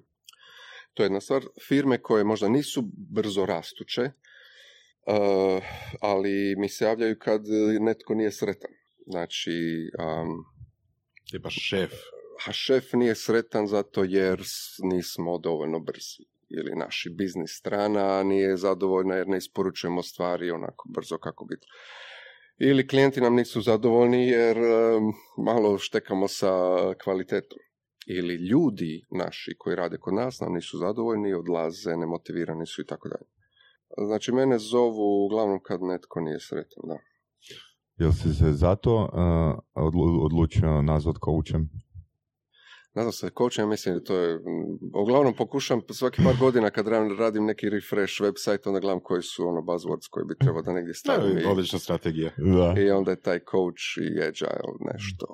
To je jedna stvar. Firme koje možda nisu brzo rastuće, uh, ali mi se javljaju kad netko nije sretan. Znači, um, Tipa šef. a šef nije sretan zato jer nismo dovoljno brzi. Ili naši biznis strana nije zadovoljna jer ne isporučujemo stvari onako brzo kako bi ili klijenti nam nisu zadovoljni jer malo štekamo sa kvalitetom ili ljudi naši koji rade kod nas nam nisu zadovoljni, odlaze, nemotivirani su i tako dalje. Znači, mene zovu uglavnom kad netko nije sretan, da. Jel si se zato uh, odlu- odlučio nazvat coachem? Nazvam se coachem, ja mislim da to je... Uglavnom pokušam svaki par godina kad ra- radim neki refresh website, onda gledam koji su ono buzzwords koji bi trebao da negdje stavim. Da, i- odlična strategija. Da. I onda je taj coach i agile nešto.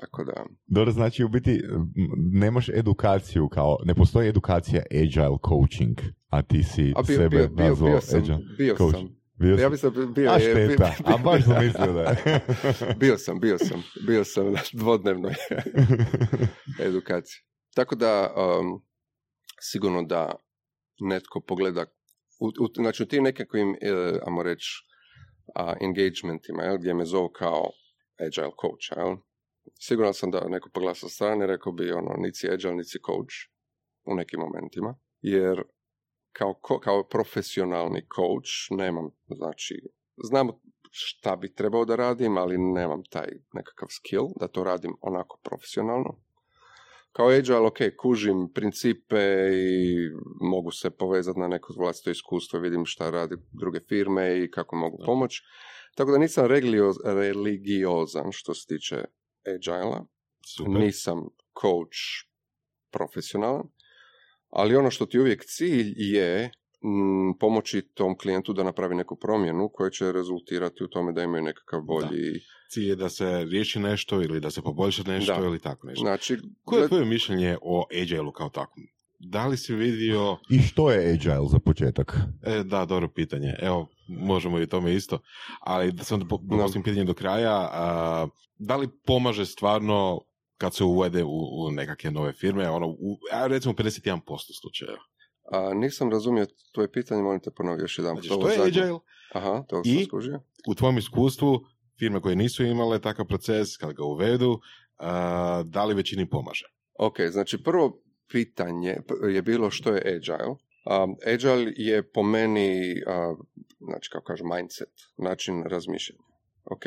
Tako da, Dobro, znači u biti nemaš edukaciju kao, ne postoji edukacija agile coaching, a ti si a bio, sebe bio, bio, nazvao bio sam, agile bio coach. sam. Bio Ja mislim bio a je- šteta, bi- a baš sam mislio da je. bio sam, bio sam, bio sam na dvodnevnoj edukaciji. Tako da, um, sigurno da netko pogleda, u, u, znači u tim nekakvim, e, ajmo reći, a, engagementima, jel, gdje me zovu kao agile coach, jel? Siguran sam da neko pogleda sa strane, rekao bi ono, nici agile, nici coach u nekim momentima, jer kao, kao profesionalni coach nemam, znači, znam šta bi trebao da radim, ali nemam taj nekakav skill da to radim onako profesionalno. Kao agile, ok, kužim principe i mogu se povezati na neko vlastito iskustvo, vidim šta radi druge firme i kako mogu pomoći. Tako da nisam religioz, religiozan što se tiče agile Super. nisam coach profesionalan, ali ono što ti uvijek cilj je mm, pomoći tom klijentu da napravi neku promjenu koja će rezultirati u tome da imaju nekakav bolji... Cilj je da se riješi nešto ili da se poboljša nešto Da. ili tako nešto. Znači, Koje je tvoje mišljenje o agile kao takvom? Da li si vidio... I što je agile za početak? E, da, dobro pitanje. Evo, možemo i tome isto. Ali da sam po- Da. postavim pitanje do kraja. A, da li pomaže stvarno kad se uvede u, u nekakve nove firme, ono, u, a recimo 51% slučajeva. a, nisam razumio tvoje pitanje, molim te ponovi još jedan. Znači, što je agile? Aha, to I? skužio. U tvom iskustvu, firme koje nisu imale takav proces, kad ga uvedu, a, da li većini pomaže? Ok, znači prvo pitanje je bilo što je agile. Um, agile je po meni, uh, znači kako kažem, mindset, način razmišljanja. Ok?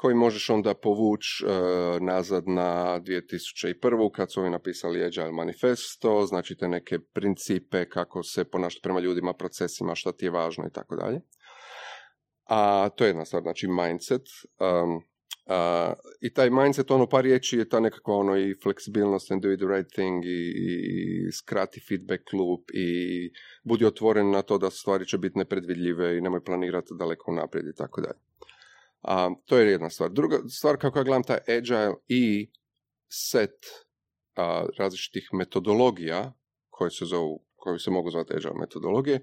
Koji možeš onda povući uh, nazad na 2001. kad su ovi napisali Agile manifesto, znači te neke principe kako se ponašati prema ljudima, procesima, šta ti je važno i tako dalje. A to je jedna stvar, znači mindset. Um, a, I taj mindset, ono par riječi je ta nekakva ono i fleksibilnost and do the right thing i, i skrati feedback loop i budi otvoren na to da stvari će biti nepredvidljive i nemoj planirati daleko unaprijed i tako dalje. A, to je jedna stvar. Druga stvar kako ja gledam taj agile i set a, različitih metodologija koje se zovu, koje se mogu zvati agile metodologije,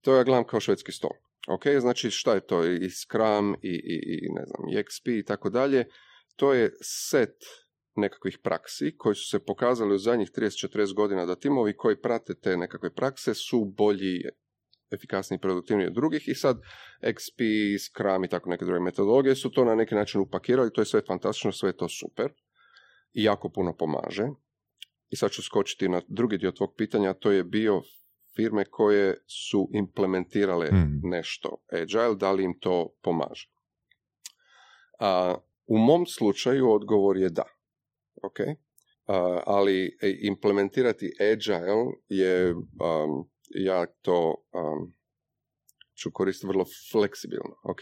to ja gledam kao švedski stol. Ok, znači šta je to? I Scrum, i, i, i ne znam, i XP i tako dalje. To je set nekakvih praksi koji su se pokazali u zadnjih 30-40 godina da timovi koji prate te nekakve prakse su bolji, efikasniji, produktivniji od drugih i sad XP, Scrum i tako neke druge metodologije su to na neki način upakirali, to je sve fantastično, sve je to super i jako puno pomaže. I sad ću skočiti na drugi dio tvog pitanja, to je bio firme koje su implementirale Mhm. nešto agile, da li im to pomaže. A, u mom slučaju odgovor je da. Ok? A, ali e, implementirati agile je, um, ja to um, ću koristiti vrlo fleksibilno. Ok?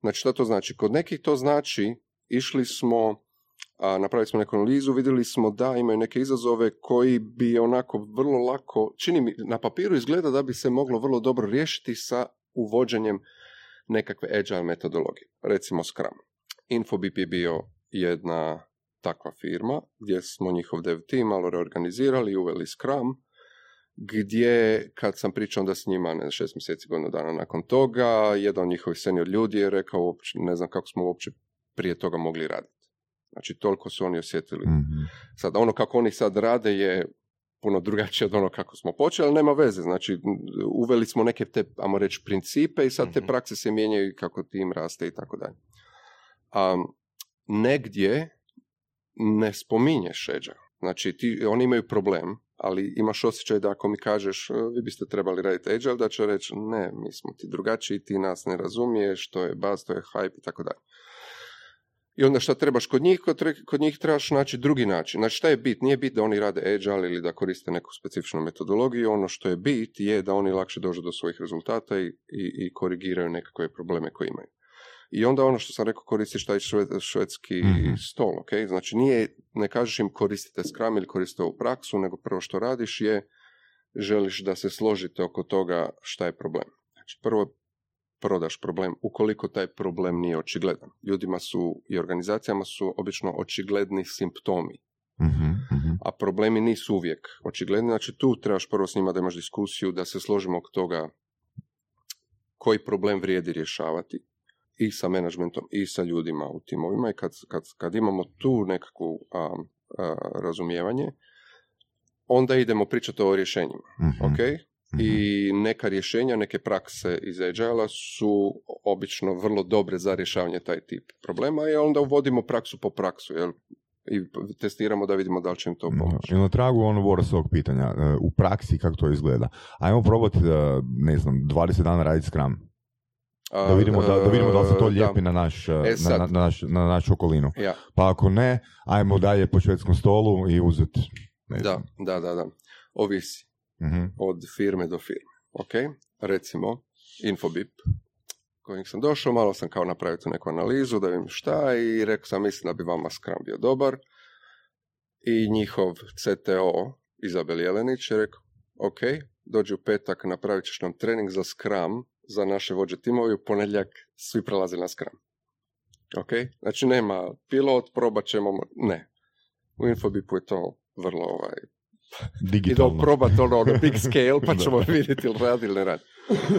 Znači, što to znači? Kod nekih to znači, išli smo a, napravili smo neku analizu, vidjeli smo da imaju neke izazove koji bi onako vrlo lako, čini mi, na papiru izgleda da bi se moglo vrlo dobro riješiti sa uvođenjem nekakve agile metodologije. Recimo Scrum. Infobip je bio jedna takva firma gdje smo njihov dev team malo reorganizirali uveli Scrum gdje kad sam pričao onda s njima ne, šest mjeseci, godinu dana nakon toga, jedan od njihovih senior ljudi je rekao uopće, ne znam kako smo uopće prije toga mogli raditi. Znači, toliko su oni osjetili. Mhm. Sad, ono kako oni sad rade je puno drugačije od ono kako smo počeli, ali nema veze. Znači, uveli smo neke te, ajmo reći, principe i sad te Mhm. prakse se mijenjaju kako tim raste i tako dalje. A negdje ne spominješ Agile. Znači, ti, oni imaju problem, ali imaš osjećaj da ako mi kažeš "E, vi biste trebali raditi agile, da će reći ne, mi smo ti drugačiji, ti nas ne razumiješ, to je baz, to je hype i tako dalje. I onda šta trebaš kod njih? Kod, njih trebaš naći drugi način. Znači šta je bit? Nije bit da oni rade agile ili da koriste neku specifičnu metodologiju. Ono što je bit je da oni lakše dođu do svojih rezultata i, i, i korigiraju nekakve probleme koje imaju. I onda ono što sam rekao, koristiš taj šved- švedski Mhm. stol, ok? Znači nije, ne kažeš im koristite Scrum ili koristite ovu praksu, nego prvo što radiš je želiš da se složite oko toga šta je problem. Znači prvo prodaš problem ukoliko taj problem nije očigledan. Ljudima su i organizacijama su obično očigledni simptomi, Mhm, mhm. a problemi nisu uvijek očigledni. Znači tu trebaš prvo s njima da imaš diskusiju, da se složimo oko toga koji problem vrijedi rješavati i sa menadžmentom i sa ljudima u timovima i kad, kad, kad imamo tu nekakvu a, a, razumijevanje, onda idemo pričati o rješenjima. Mhm, ok? mhm. I neka rješenja, neke prakse iz agile su obično vrlo dobre za rješavanje taj tip problema i onda uvodimo praksu po praksu jel? i testiramo da vidimo da li će im to pomoći. I na tragu ono Borasovog pitanja, e, u praksi kako to izgleda. Ajmo probati, e, ne znam, 20 dana raditi Scrum. Da vidimo da, da, vidimo da li se to A, lijepi na, naš, e, na, sad. na, na naš, na našu okolinu. Ja, Pa ako ne, ajmo dalje po švedskom stolu i uzeti, ne da, da, da, da. Ovisi Mhm, od firme do firme. Ok? Recimo, Infobip, kojeg sam došao, malo sam kao napravio tu neku analizu da vidim šta i rekao sam mislim da bi vama Scrum bio dobar i njihov CTO Izabel Jelenić je rekao ok, dođi u petak, napravit ćeš nam trening za Scrum za naše vođe timovi, u ponedjeljak svi prelaze na Scrum. Ok? Znači nema pilot, probat ćemo, ne. U Infobipu je to vrlo ovaj, idemo Digitalno. probati ono na big scale pa Da. ćemo vidjeti ili radi ili ne radi.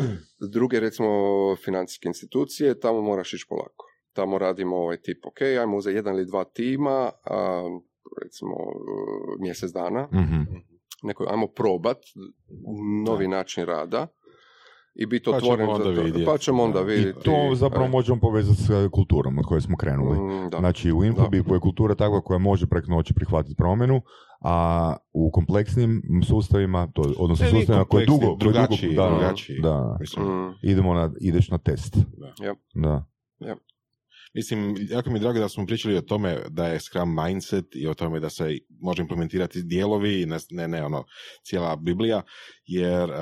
Druge recimo financijske institucije, tamo moraš ići polako. Tamo radimo ovaj tip, ok, ajmo uzeti jedan ili dva tima, a, recimo mjesec dana, Mhm. neko, ajmo probat novi način rada i biti Pa ćemo otvoren za to. vidjeti. Pa ćemo onda Da. vidjeti. I to zapravo e, možemo povezati s kulturom od koje smo krenuli. mm, da. Znači u Infobipu je kultura takva koja može preko noći prihvatiti promjenu, a u kompleksnim sustavima, to, odnosno sustavima koje dugo, koje dugo, drugačiji, da, drugačiji. da, Mislim, Mm, idemo na, ideš na test. Da. Yep. Da. Mislim, jako mi je drago da smo pričali o tome da je Scrum mindset i o tome da se može implementirati dijelovi ne, ne, ono, cijela Biblija, jer uh,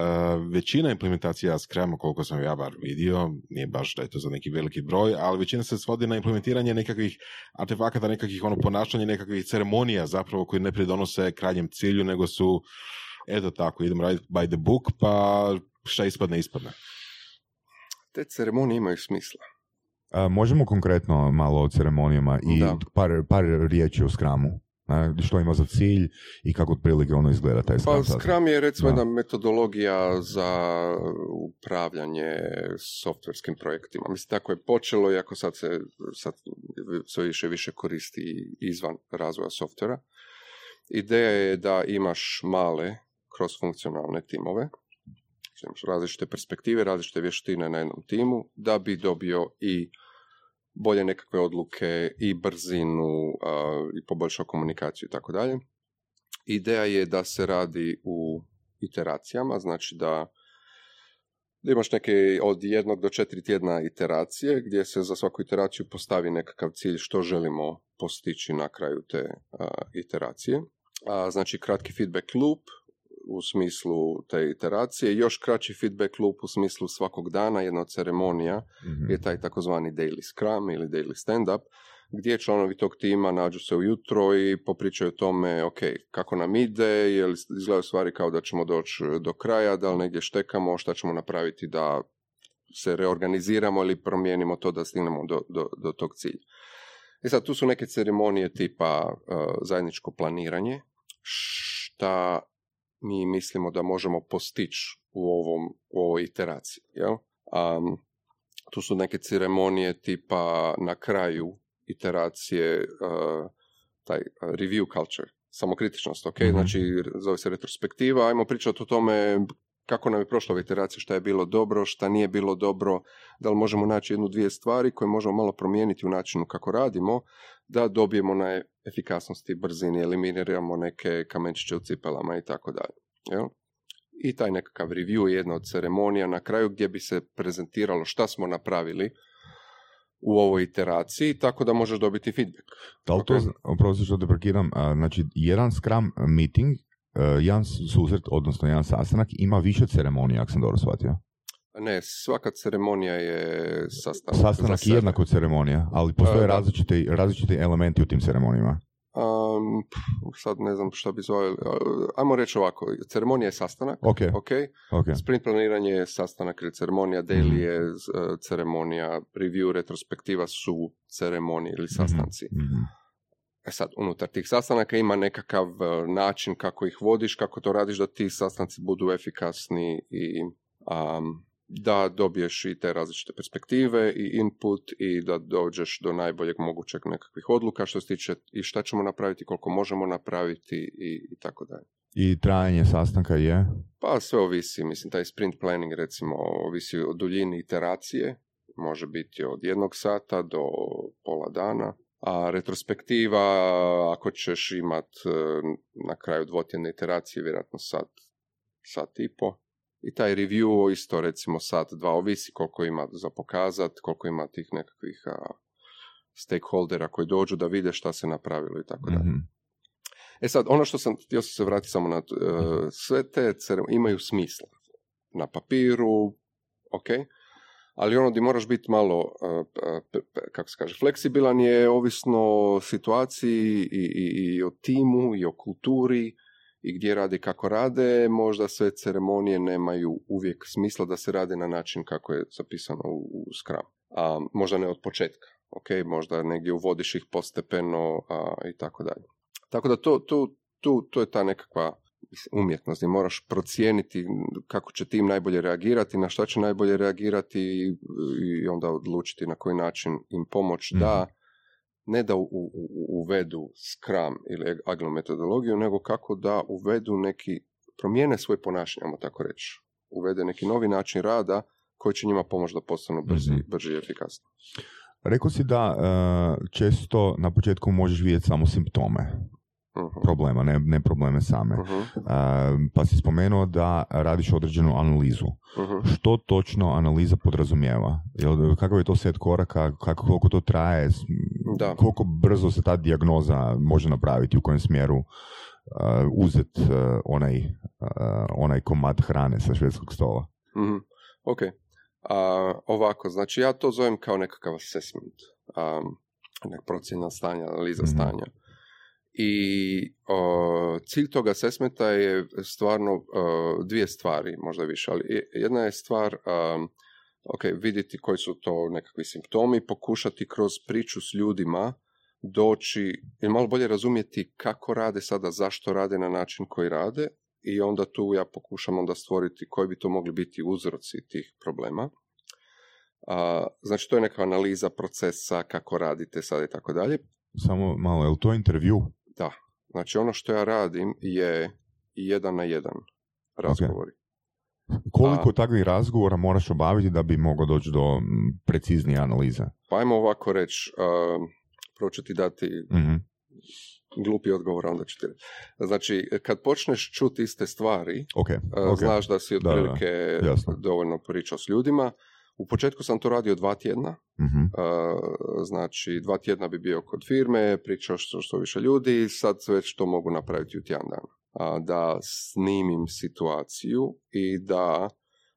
većina implementacija Scruma, koliko sam ja bar vidio, nije baš da je to za neki veliki broj, ali većina se svodi na implementiranje nekakvih artefakata, nekakvih ono ponašanja, nekakvih ceremonija zapravo koji ne pridonose krajnjem cilju, nego su eto tako, idemo raditi by the book, pa šta ispadne, ispadne. te ceremonije imaju smisla. A, možemo konkretno malo o ceremonijama i Da. par, par riječi o Scrumu. Ne, što ima za cilj i kako otprilike ono izgleda taj Scrum. Pa. Scrum je recimo Da. jedna metodologija za upravljanje softverskim projektima. Mislim, tako je počelo, iako sad se sad sve više više koristi izvan razvoja softvera. Ideja je da imaš male cross-funkcionalne timove, znači imaš različite perspektive, različite vještine na jednom timu, da bi dobio i bolje nekakve odluke i brzinu a, i poboljšao komunikaciju i tako dalje. Ideja je da se radi u iteracijama, znači da, da imaš neke od jednog do četiri tjedna iteracije, gdje se za svaku iteraciju postavi nekakav cilj što želimo postići na kraju te a, iteracije. A, znači kratki feedback loop u smislu te iteracije, još kraći feedback loop u smislu svakog dana, jedna od ceremonija Mhm. je taj takozvani daily scrum ili daily stand-up, gdje članovi tog tima nađu se ujutro i popričaju o tome, ok, kako nam ide, je li izgledaju stvari kao da ćemo doći do kraja, da li negdje štekamo, šta ćemo napraviti da se reorganiziramo ili promijenimo to da stignemo do, do, do tog cilja. I sad tu su neke ceremonije tipa uh, zajedničko planiranje, šta mi mislimo da možemo postići u, ovom, u ovoj iteraciji. Jel? Um, tu su neke ceremonije tipa na kraju iteracije uh, taj uh, review culture, samokritičnost, ok? Mhm. Znači, zove se retrospektiva, ajmo pričati o tome kako nam je prošla iteracija, šta je bilo dobro, šta nije bilo dobro, da li možemo naći jednu, dvije stvari koje možemo malo promijeniti u načinu kako radimo, da dobijemo na efikasnosti, brzini, eliminiramo neke kamenčiće u cipelama i tako dalje. Jel? I taj nekakav review je jedna od ceremonija na kraju gdje bi se prezentiralo šta smo napravili u ovoj iteraciji, tako da možeš dobiti feedback. Da li to, oprosti što te prekidam, a, znači jedan Scrum meeting, jedan susret, odnosno jedan sastanak, ima više ceremonija, ako sam dobro shvatio. Ne, svaka ceremonija je sastanak. Sastanak je jednako ceremonija, ali postoje različiti, različiti elementi u tim ceremonijama. Um, sad ne znam šta bi zvali. Ajmo reći ovako, ceremonija je sastanak, Ok, ok? ok. Sprint planiranje je sastanak ili ceremonija, Mhm. daily je uh, ceremonija, review, retrospektiva su ceremonije ili sastanci. Mhm. E sad, unutar tih sastanaka ima nekakav uh, način kako ih vodiš, kako to radiš da ti sastanci budu efikasni i um, da dobiješ i te različite perspektive i input i da dođeš do najboljeg mogućeg nekakvih odluka što se tiče i šta ćemo napraviti, koliko možemo napraviti i, i tako dalje. I trajanje sastanka je? Pa sve ovisi, mislim, taj sprint planning recimo ovisi o duljini iteracije, može biti od jednog sata do pola dana, a retrospektiva, ako ćeš imat e, na kraju dvotjedne iteracije, vjerojatno sat, sat i po. I taj review isto recimo sat, dva, ovisi koliko ima za pokazat, koliko ima tih nekakvih a, stakeholdera koji dođu da vide šta se napravilo i tako dalje. Mhm. E sad, ono što sam, htio sam se vratiti samo na e, sve te cere- imaju smisla. Na papiru, ok, ali ono gdje moraš biti malo, e, kako se kaže, fleksibilan je ovisno o situaciji i, i, i o timu i o kulturi i gdje radi kako rade, možda sve ceremonije nemaju uvijek smisla da se rade na način kako je zapisano u, u Scrum. A, možda ne od početka, ok, možda negdje uvodiš ih postepeno i tako dalje. Tako da to, tu, tu, to je ta nekakva umjetnost gdje moraš procijeniti kako će tim najbolje reagirati, na šta će najbolje reagirati i, i onda odlučiti na koji način im pomoć da ne da u, u- u- uvedu Scrum ili agilnu metodologiju, nego kako da uvedu neki, promijene svoje ponašanje, ajmo tako reći. Uvede neki novi način rada koji će njima pomoći da postanu brzi, Mhm. brži i efikasni. Rekao si da e, često na početku možeš vidjeti samo simptome Mhm. problema, ne, ne probleme same. E, pa si spomenuo da radiš određenu analizu. Mhm. Što točno analiza podrazumijeva? Jel, kakav je to set koraka, kako, koliko to traje, Da. koliko brzo se ta dijagnoza može napraviti, u kojem smjeru uh, uzet uh, onaj, uh, onaj komad hrane sa švedskog stola? Ok. A, ovako, znači ja to zovem kao nekakav assessment. Um, nek procjena stanja, analiza Mhm. stanja. I o, cilj tog assessmenta je stvarno o, dvije stvari, možda više, ali je- jedna je stvar um, ok, vidjeti koji su to nekakvi simptomi, pokušati kroz priču s ljudima doći i malo bolje razumjeti kako rade sada, zašto rade na način koji rade i onda tu ja pokušam onda stvoriti koji bi to mogli biti uzroci tih problema. A, znači to je neka analiza procesa, kako radite sad i tako dalje. Samo malo, je li to intervju? Da, znači ono što ja radim je jedan na jedan razgovori. Koliko A- takvih razgovora moraš obaviti da bi mogao doći do preciznije analize? Pa ajmo ovako reći, um, prvo ću ti dati Mhm. glupi odgovor, onda ću ti reći. Znači, kad počneš čuti iste stvari, Ok, uh, ok. znaš da si otprilike dovoljno pričao s ljudima. U početku sam to radio dva tjedna, Mhm. Uh, znači dva tjedna bi bio kod firme, pričao što, što više ljudi, sad već to mogu napraviti u tjedan dana. A, da snimim situaciju i da,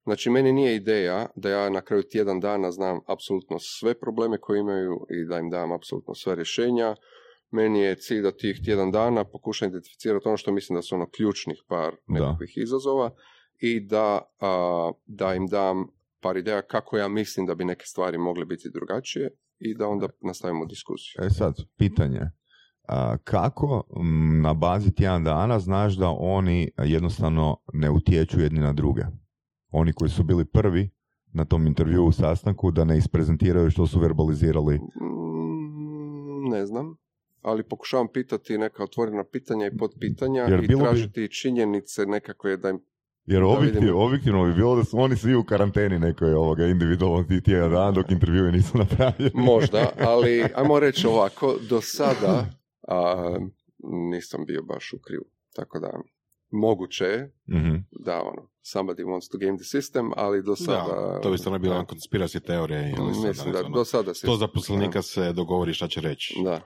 znači meni nije ideja da ja na kraju tjedan dana znam apsolutno sve probleme koje imaju i da im dam apsolutno sve rješenja. Meni je cilj da tih tjedan dana pokušam identificirati ono što mislim da su ono ključnih par Da. nekakvih izazova i da, a, da im dam par ideja kako ja mislim da bi neke stvari mogle biti drugačije i da onda nastavimo diskusiju. E sad, pitanje. A, kako na bazi tjedan dana znaš da oni jednostavno ne utječu jedni na druge? Oni koji su bili prvi na tom intervjuu u sastanku da ne isprezentiraju što su verbalizirali. Mm, ne znam, ali pokušavam pitati neka otvorena pitanja i podpitanja Jer i bilo bi- tražiti činjenice nekakve da im Jer Da objektiv, objektivno bi bilo da su oni svi u karanteni nekoj ovoga individualno ti tjedan dana dok intervjue nisu napravljeni. Možda, ali ajmo reći ovako, do sada a, nisam bio baš u krivu. Tako da, moguće je Mhm. da ono, somebody wants to game the system, ali do sada... Da, to bi stvarno bila da, konspiracija teorija. Ili Mislim da ono, do sada se... sto zaposlenika se dogovori šta će reći Da,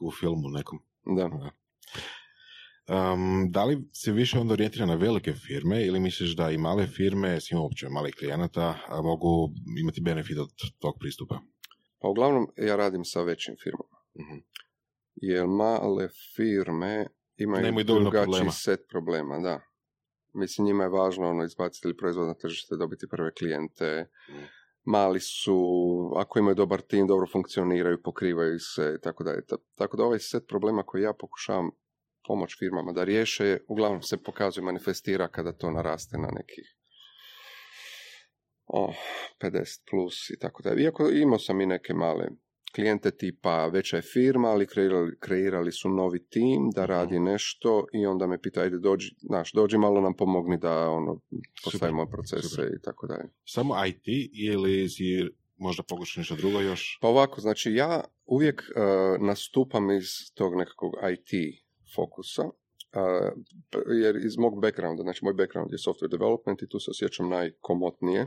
u filmu nekom. da. Um, da li se više onda orijentira na velike firme ili misliš da i male firme, svima uopće malih klijenata, mogu imati benefit od tog pristupa? Pa uglavnom ja radim sa većim firmama. Mhm. Jer male firme imaju dovoljno drugačiji problema. set problema, da. Mislim, njima je važno ono, izbaciti proizvod na tržište, dobiti prve klijente. Mm. Mali su, ako imaju dobar tim, dobro funkcioniraju, pokrivaju se i tako dalje. Ta- Tako da ovaj set problema koji ja pokušavam pomoć firmama da riješe, uglavnom se pokazuje, manifestira kada to naraste na nekih oh, 50 plus i tako dalje. Iako imao sam i neke male klijente tipa veća je firma, ali kreirali, kreirali su novi tim da radi nešto i onda me pita, ajde dođi, znaš, dođi malo nam pomogni da ono, postavimo procese super. i tako dalje. Samo IT ili si možda pokušaš nešto drugo još? Pa ovako, znači ja uvijek uh, nastupam iz tog nekakvog IT fokusa, jer iz mog backgrounda, znači moj background je software development i tu se osjećam najkomotnije.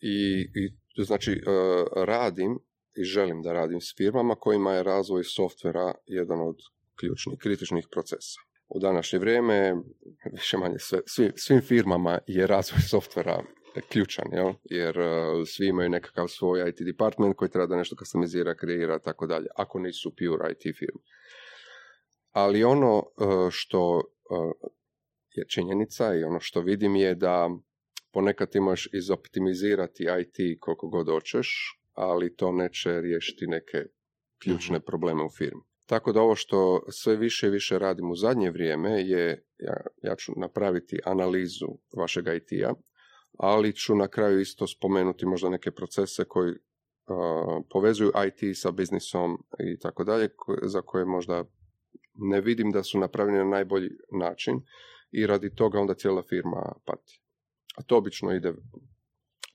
I, I znači uh, radim i želim da radim s firmama kojima je razvoj softvera jedan od ključnih, kritičnih procesa. U današnje vrijeme, više manje sve, svi- svim firmama je razvoj softvera ključan, jel? jer uh, svi imaju nekakav svoj IT department koji treba da nešto customizira, kreira, tako dalje, ako nisu pure IT firme. Ali ono uh, što uh, je činjenica i ono što vidim je da ponekad možeš izoptimizirati IT koliko god hoćeš, ali to neće riješiti neke ključne probleme u firmi. Tako da ovo što sve više i više radim u zadnje vrijeme je, ja, ja ću napraviti analizu vašeg IT-a, ali ću na kraju isto spomenuti možda neke procese koji uh, povezuju IT sa biznisom i tako dalje, za koje možda ne vidim da su napravljeni na najbolji način i radi toga onda cijela firma pati. A to obično ide,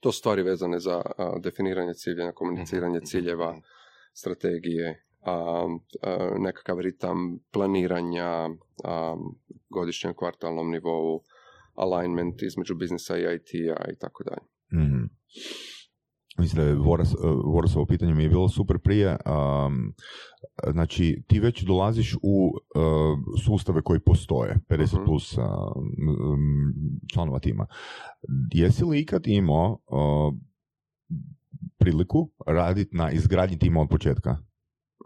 to stvari vezane za a, definiranje ciljeva, komuniciranje ciljeva, strategije, a, a, nekakav ritam planiranja, godišnjem kvartalnom nivou, alignment između biznisa i IT-a i tako dalje. Mislim da je Voras, uh, Vorasovo pitanje mi je bilo super prije. Um, znači, ti već dolaziš u uh, sustave koji postoje, 50 Mhm. plus uh, m, članova tima. Jesi li ikad imao uh, priliku raditi na izgradnji tima od početka?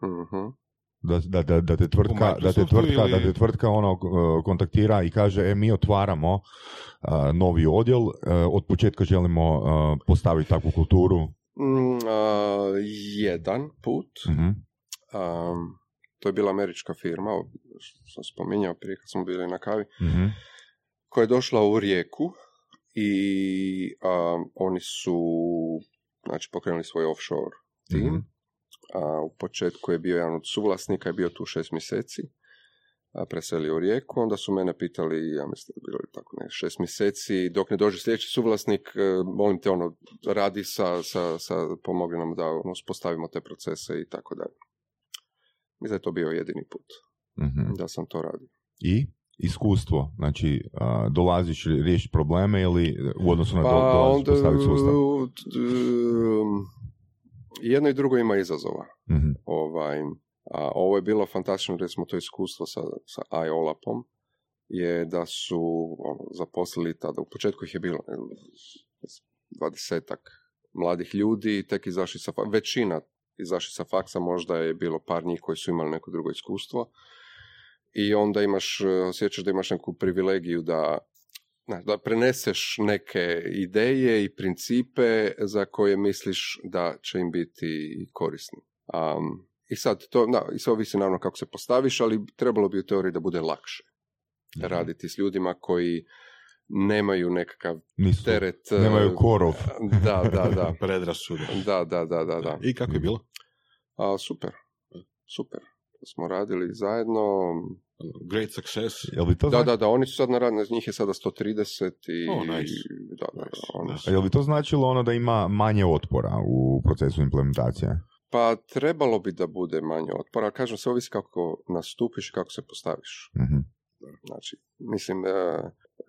Mhm. Da, da, da, da te tvrtka, da te tvrtka, ili- da te tvrtka ono, uh, kontaktira i kaže, e, mi otvaramo uh, novi odjel, uh, od početka želimo uh, postaviti takvu kulturu. Mm, jedan put, Mhm. um, to je bila američka firma, što sam spominjao prije kad smo bili na kavi, Mhm. koja je došla u Rijeku i um, oni su znači, pokrenuli svoj offshore tim. Mhm. A, u početku je bio jedan od suvlasnika, je bio tu šest mjeseci, a, preselio u Rijeku, onda su mene pitali, ja mislim da je bilo tako ne, šest mjeseci, dok ne dođe sljedeći suvlasnik, e, molim te ono, radi sa, sa, sa pomogli nam da ono, uspostavimo te procese i tako dalje. Mislim da je to bio jedini put Mhm. da sam to radio. I iskustvo, znači a, dolaziš riješiti probleme ili u odnosu na do, Pa dolaziš onda, postaviti sustav? Jedno i drugo ima izazova. Mhm. Ovaj, a ovo je bilo fantastično, recimo to iskustvo sa, sa iOLAP-om, je da su ono, zaposlili tada, u početku ih je bilo dvadesetak mladih ljudi, tek izašli sa, većina izašli sa faksa, možda je bilo par njih koji su imali neko drugo iskustvo. I onda imaš, osjećaš da imaš neku privilegiju da, da preneseš neke ideje i principe za koje misliš da će im biti korisni. Um, I sad, to, da, i sve ovisi naravno kako se postaviš, ali trebalo bi u teoriji da bude lakše Mhm. raditi s ljudima koji nemaju nekakav Nisu, teret... e, nemaju korov. Da, da, da. Predrasude. Da, da, da, da, da. I kako je bilo? A, super, super. Smo radili zajedno, Great success. Jel bi to Da, zna- da, da, oni su sad na rad, njih je sada 130 i... Oh, nice. Da, da, da, Nice, nice. su- A jel bi to značilo ono da ima manje otpora u procesu implementacije? Pa trebalo bi da bude manje otpora, ali kažem, sve ovisi kako nastupiš i kako se postaviš. Mhm. Znači, mislim, e,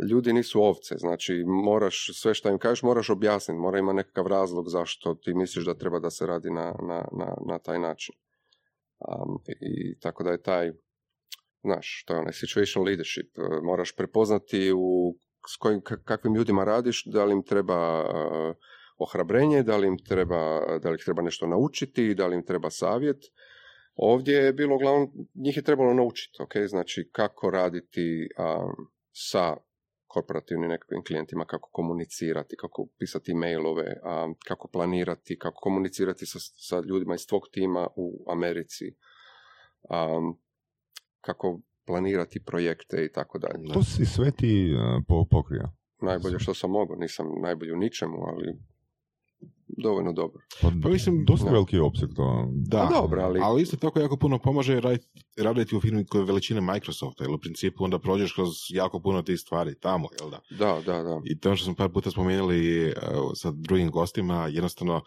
ljudi nisu ovce, znači moraš, sve što im kažeš moraš objasniti, mora ima nekakav razlog zašto ti misliš da treba da se radi na, na, na, na taj način. Um, I tako da je taj, znaš, to je onaj situation leadership, e, moraš prepoznati u s kojim, kak- kakvim ljudima radiš, da li im treba e, ohrabrenje, da li im treba, da li ih treba nešto naučiti, da li im treba savjet. Ovdje je bilo uglavnom, njih je trebalo naučiti, ok, znači kako raditi um, sa korporativnim nekakvim klijentima, kako komunicirati, kako pisati mailove, um, kako planirati, kako komunicirati sa, sa ljudima iz tvog tima u Americi, um, kako planirati projekte i tako dalje. To si sve ti uh, po- pokrio. Najbolje što sam mogao, nisam najbolji u ničemu, ali dovoljno dobro. Pa, Pa mislim, dosta da. veliki opseg to. Da, Pa dobro, ali- isto tako jako puno pomaže raditi, raditi u firmi koje je veličine Microsofta, jer u principu onda prođeš kroz jako puno tih stvari tamo, jel da? Da, da, da. I to što smo par puta spomenuli uh, sa drugim gostima, jednostavno uh,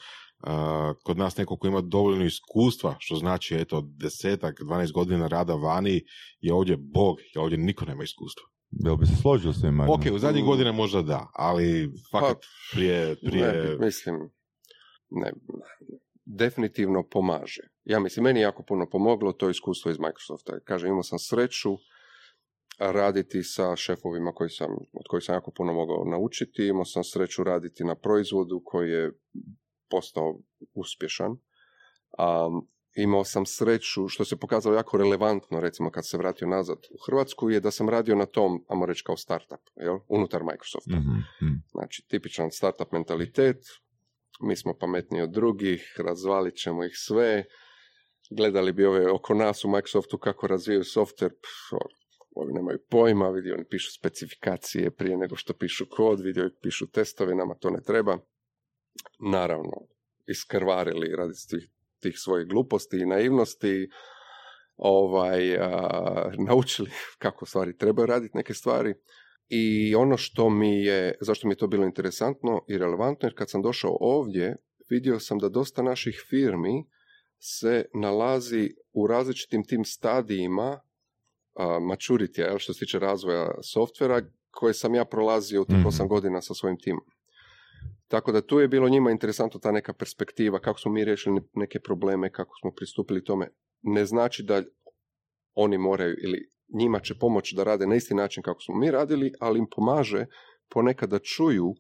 kod nas neko ko ima dovoljno iskustva, što znači eto desetak, 12 godina rada vani, je ovdje bog, jer ovdje niko nema iskustva. Jel bi se složio s tim? Ok, u zadnjih Mm. godina možda da, ali fakat prije, prije... Ne, mislim, ne, definitivno pomaže. Ja mislim, meni je jako puno pomoglo to iskustvo iz Microsofta. Kažem, imao sam sreću raditi sa šefovima koji sam, od kojih sam jako puno mogao naučiti. Imao sam sreću raditi na proizvodu koji je postao uspješan. Um, imao sam sreću, što se pokazalo jako relevantno, recimo kad se vratio nazad u Hrvatsku, je da sam radio na tom, ajmo reći kao startup, jel? unutar Microsofta. Mhm, mhm. Znači, tipičan startup mentalitet, mi smo pametniji od drugih, razvalit ćemo ih sve, gledali bi ove oko nas u Microsoftu kako razvijaju software, pff, o- ovi nemaju pojma, vidi oni pišu specifikacije prije nego što pišu kod, vidi ovi pišu testove, nama to ne treba. Naravno, iskrvarili radi tih, tih svojih gluposti i naivnosti, ovaj, a, naučili kako stvari trebaju raditi neke stvari. I ono što mi je, zašto mi je to bilo interesantno i relevantno, jer kad sam došao ovdje, vidio sam da dosta naših firmi se nalazi u različitim tim stadijima maturity, jel, što se tiče razvoja softvera, koje sam ja prolazio u tih Mhm. osam godina sa svojim timom. Tako da tu je bilo njima interesantno ta neka perspektiva, kako smo mi riješili neke probleme, kako smo pristupili tome. Ne znači da oni moraju ili njima će pomoći da rade na isti način kako smo mi radili, ali im pomaže ponekad da čuju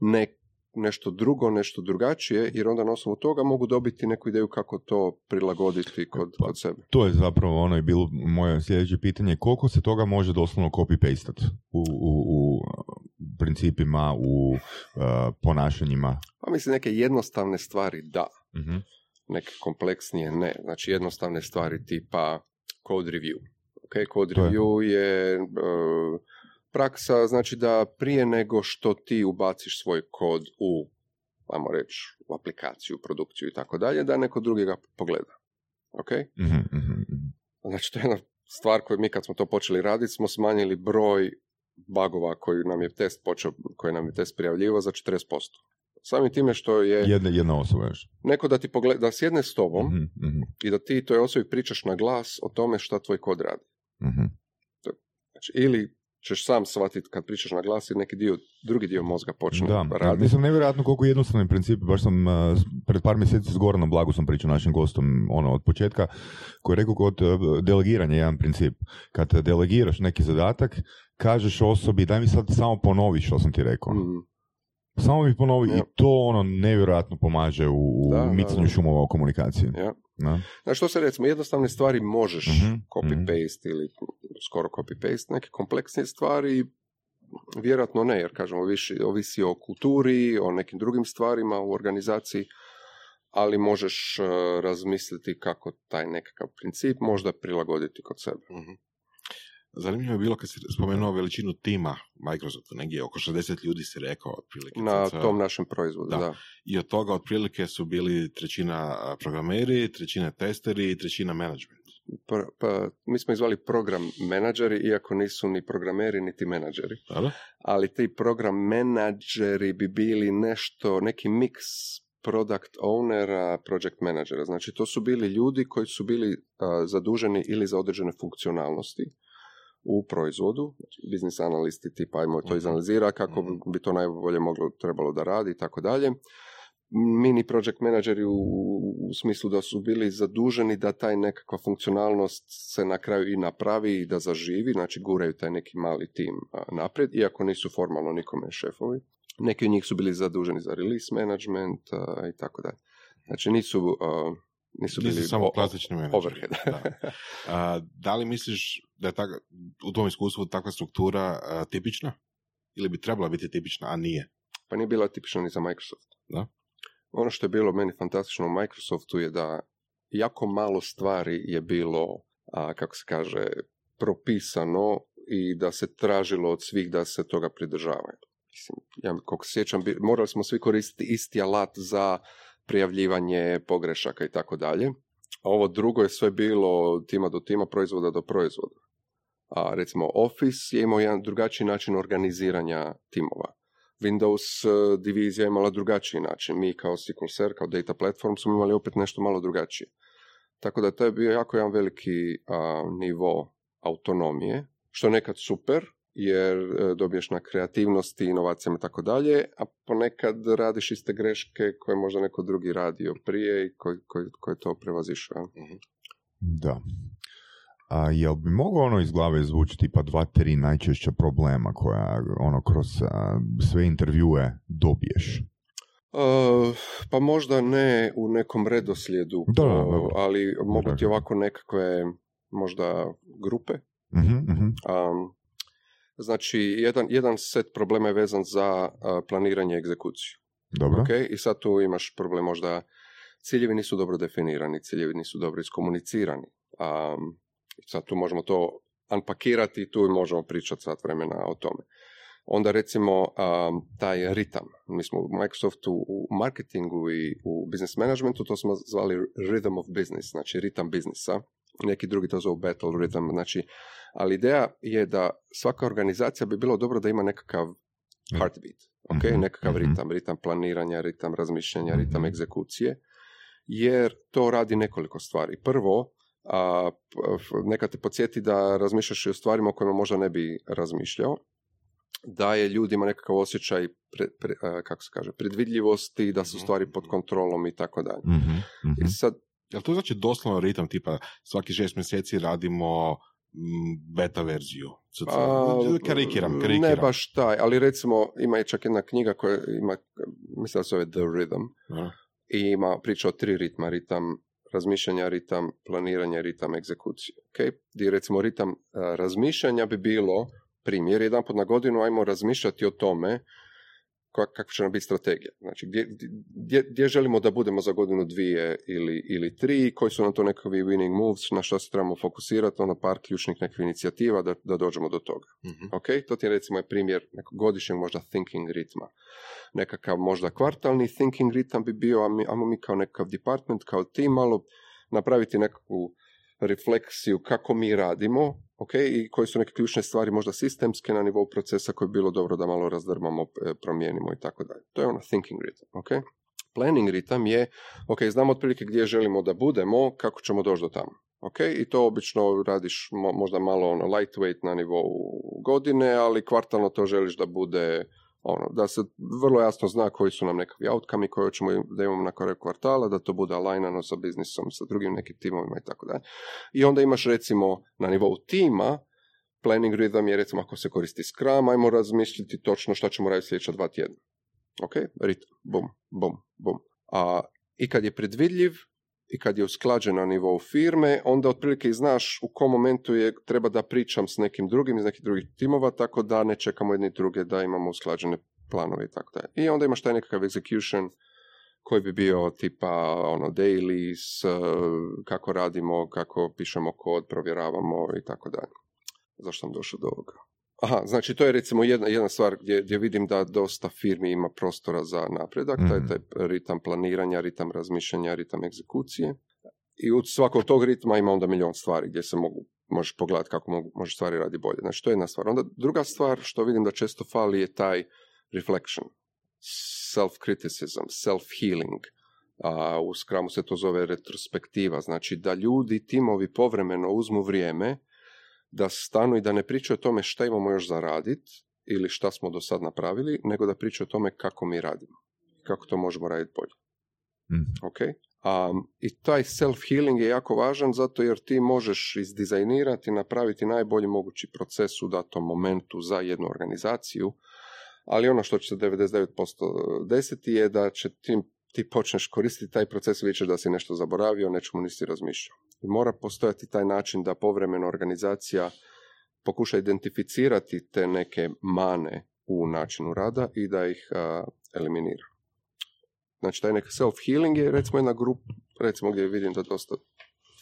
ne, nešto drugo, nešto drugačije, jer onda na osnovu toga mogu dobiti neku ideju kako to prilagoditi kod, Pa, kod sebe. To je zapravo ono i bilo moje sljedeće pitanje, koliko se toga može doslovno copy-pastat u, u, u principima, u uh, ponašanjima? Pa mislim neke jednostavne stvari da, Mhm. neke kompleksnije ne. Znači jednostavne stvari tipa code review. Ok, code To je- review je e, praksa, znači da prije nego što ti ubaciš svoj kod u, ajmo reći, u aplikaciju, produkciju i tako dalje, da neko drugi ga pogleda. Ok? Mhm, mhm, mhm. Znači to je jedna stvar koju mi kad smo to počeli raditi smo smanjili broj bagova koji nam je test počeo, koji nam je test prijavljivao za 40%. Samim time što je Jedna, jedna osoba još. neko da ti pogleda, da sjedne s tobom Mhm, mhm, i da ti toj osobi pričaš na glas o tome šta tvoj kod radi. mhm. Znači, ili ćeš sam shvatiti kad pričaš na glas i neki dio, drugi dio mozga počne Da, raditi. mislim nevjerojatno koliko je jednostavni princip, baš sam uh, pred par mjeseci s Goranom Blagu sam pričao našim gostom ono od početka, koji je rekao kod uh, delegiranja jedan princip. Kad delegiraš neki zadatak, kažeš osobi daj mi sad samo ponovi što sam ti rekao. Mm, Samo mi ponovi Ja. i to ono nevjerojatno pomaže u, Da, da, micanju da. šumova u komunikaciji. ja. Da. Znači, što se recimo, jednostavne stvari možeš Mhm, copy-paste ili skoro copy-paste, neke kompleksnije stvari vjerojatno ne, jer kažemo, više ovisi o kulturi, o nekim drugim stvarima u organizaciji, ali možeš eh, razmisliti kako taj nekakav princip možda prilagoditi kod sebe. Mhm. Zanimljivo je bilo kad si spomenuo veličinu tima Microsofta, negdje oko 60 ljudi si rekao otprilike. Na Sad, tom našem proizvodu, Da. da. I od toga otprilike su bili trećina programeri, trećina testeri i trećina management. pr- pa, mi smo ih zvali program menadžeri, iako nisu ni programeri, niti menadžeri. Ali ti program menadžeri bi bili nešto, neki miks product ownera, project menadžera. Znači, to su bili ljudi koji su bili a, zaduženi ili za određene funkcionalnosti u proizvodu, znači biznis analisti tipa ajmo to Mhm. izanalizira kako Mhm. bi to najbolje moglo trebalo da radi i tako dalje. Mini project menadžeri u, u smislu da su bili zaduženi da taj nekakva funkcionalnost se na kraju i napravi i da zaživi, znači guraju taj neki mali tim naprijed, iako nisu formalno nikome šefovi. Neki od njih su bili zaduženi za release management i tako dalje. Znači nisu, a, nisu bili Nisu samo klasični menadžeri. overhead. Da. A, da li misliš da je tak, u tom iskustvu takva struktura a, tipična? Ili bi trebala biti tipična, a nije? pa nije bila tipična ni za Microsoft. Da. Ono što je bilo meni fantastično u Microsoftu je da jako malo stvari je bilo, a, kako se kaže, propisano i da se tražilo od svih da se toga pridržavaju. Mislim, ja koliko sjećam, morali smo svi koristiti isti alat za prijavljivanje pogrešaka i tako dalje. A ovo drugo je sve bilo tima do tima, proizvoda do proizvoda. A recimo Office je imao jedan drugačiji način organiziranja timova. Windows eh, divizija je imala drugačiji način. Mi kao SQL kao data platform smo imali opet nešto malo drugačije. Tako da to je bio jako jedan veliki a, nivo autonomije, što je nekad super, jer e, dobiješ na kreativnosti, inovacijama i tako dalje, a ponekad radiš iste greške koje možda neko drugi radio prije i koji, koji, koji to prevazišao. Da. A jel bi moglo ono iz glave zvuči tipa dva, tri najčešća problema koja ono kroz a, sve intervjue dobiješ? Uh, pa možda ne u nekom redoslijedu, Da, da, dobro. ali mogu ti ovako nekakve možda grupe. Mhm, mhm. Um, znači, jedan, jedan set problema je vezan za a, planiranje i egzekuciju. Dobro. Ok, i sad tu imaš problem možda ciljevi nisu dobro definirani, ciljevi nisu dobro iskomunicirani. Um, sad tu možemo to unpakirati i tu možemo pričati sat vremena o tome. Onda recimo um, taj ritam. Mi smo u Microsoftu u marketingu i u business managementu to smo zvali rhythm of business, znači ritam biznisa. Neki drugi to zovu battle rhythm, znači, ali ideja je da svaka organizacija bi bilo dobro da ima nekakav heartbeat, ok, Mhm, nekakav mhm. ritam, ritam planiranja, ritam razmišljanja, ritam Mhm. egzekucije, jer to radi nekoliko stvari. Prvo, a, neka te podsjeti da razmišljaš i o stvarima o kojima možda ne bi razmišljao, daje ljudima nekakav osjećaj pre, pre- a, kako se kaže, predvidljivosti, da su Mhm. stvari pod kontrolom i tako dalje. Mhm, mhm. I sad, Jel to znači doslovno ritam, tipa svaki šest mjeseci radimo beta verziju? A, karikiram, karikiram. ne baš taj, ali recimo ima je čak jedna knjiga koja ima, mislim da se zove The Rhythm, Da. i ima priča o tri ritma, ritam razmišljanja, ritam planiranja, ritam egzekucije. Okay? Gdje recimo ritam a, razmišljanja bi bilo primjer, jedan put na godinu ajmo razmišljati o tome kakva će nam biti strategija. Znači, gdje, gdje, gdje želimo da budemo za godinu dvije ili, ili tri, koji su nam to nekakvi winning moves, na što se trebamo fokusirati, ono par ključnih nekakvih inicijativa da, da dođemo do toga. Mhm. Ok, to ti je recimo je primjer nekog godišnjeg možda thinking ritma. Nekakav možda kvartalni thinking ritam bi bio, a mi, ajmo mi kao nekakav department, kao tim malo napraviti nekakvu refleksiju kako mi radimo, ok, i koje su neke ključne stvari možda sistemske na nivou procesa koje bi bilo dobro da malo razdrmamo, e, promijenimo i tako dalje. To je ono thinking ritam, ok. Planning ritam je, ok, znamo otprilike gdje želimo da budemo, kako ćemo doći do tamo. Ok, i to obično radiš mo- možda malo ono lightweight na nivou godine, ali kvartalno to želiš da bude ono, da se vrlo jasno zna koji su nam nekakvi outcome koje ćemo da imamo na kraju kvartala, da to bude alignano sa biznisom, sa drugim nekim timovima i tako dalje. I onda imaš recimo na nivou tima, planning rhythm je recimo ako se koristi Scrum, ajmo razmišljati točno šta ćemo raditi sljedeća dva tjedna. Ok, ritam, bum, bum, bum. A, I kad je predvidljiv, i kad je usklađen na nivou firme, onda otprilike i znaš u kom momentu je treba da pričam s nekim drugim iz nekih drugih timova, tako da ne čekamo jedni druge da imamo usklađene planove i tako dalje. I onda imaš taj nekakav execution koji bi bio tipa ono dailies, eh, kako radimo, kako pišemo kod, provjeravamo i tako dalje. Zašto sam došao do ovoga? Aha, znači to je recimo jedna, jedna stvar gdje, gdje vidim da dosta firmi ima prostora za napredak, taj, Mhm. taj ritam planiranja, ritam razmišljanja, ritam egzekucije. I u svakog tog ritma ima onda milion stvari gdje se mogu, možeš pogledati kako mogu, može stvari radi bolje. Znači, to je jedna stvar. Onda druga stvar što vidim da često fali je taj reflection, self-criticism, self-healing. A u Scrumu se to zove retrospektiva. Znači, da ljudi, timovi povremeno uzmu vrijeme da stanu i da ne pričaju o tome šta imamo još za radit ili šta smo do sad napravili, nego da pričaju o tome kako mi radimo. Kako to možemo raditi bolje. Mhm. Ok? Um, I taj self-healing je jako važan zato jer ti možeš izdizajnirati, napraviti najbolji mogući proces u datom momentu za jednu organizaciju, ali ono što će se 99% desiti je da će ti, ti počneš koristiti taj proces i da si nešto zaboravio, nečemu nisi razmišljao. I mora postojati taj način da povremeno organizacija pokuša identificirati te neke mane u načinu rada i da ih a, eliminira. Znači, taj neki self-healing je recimo jedna grupa, recimo gdje vidim da dosta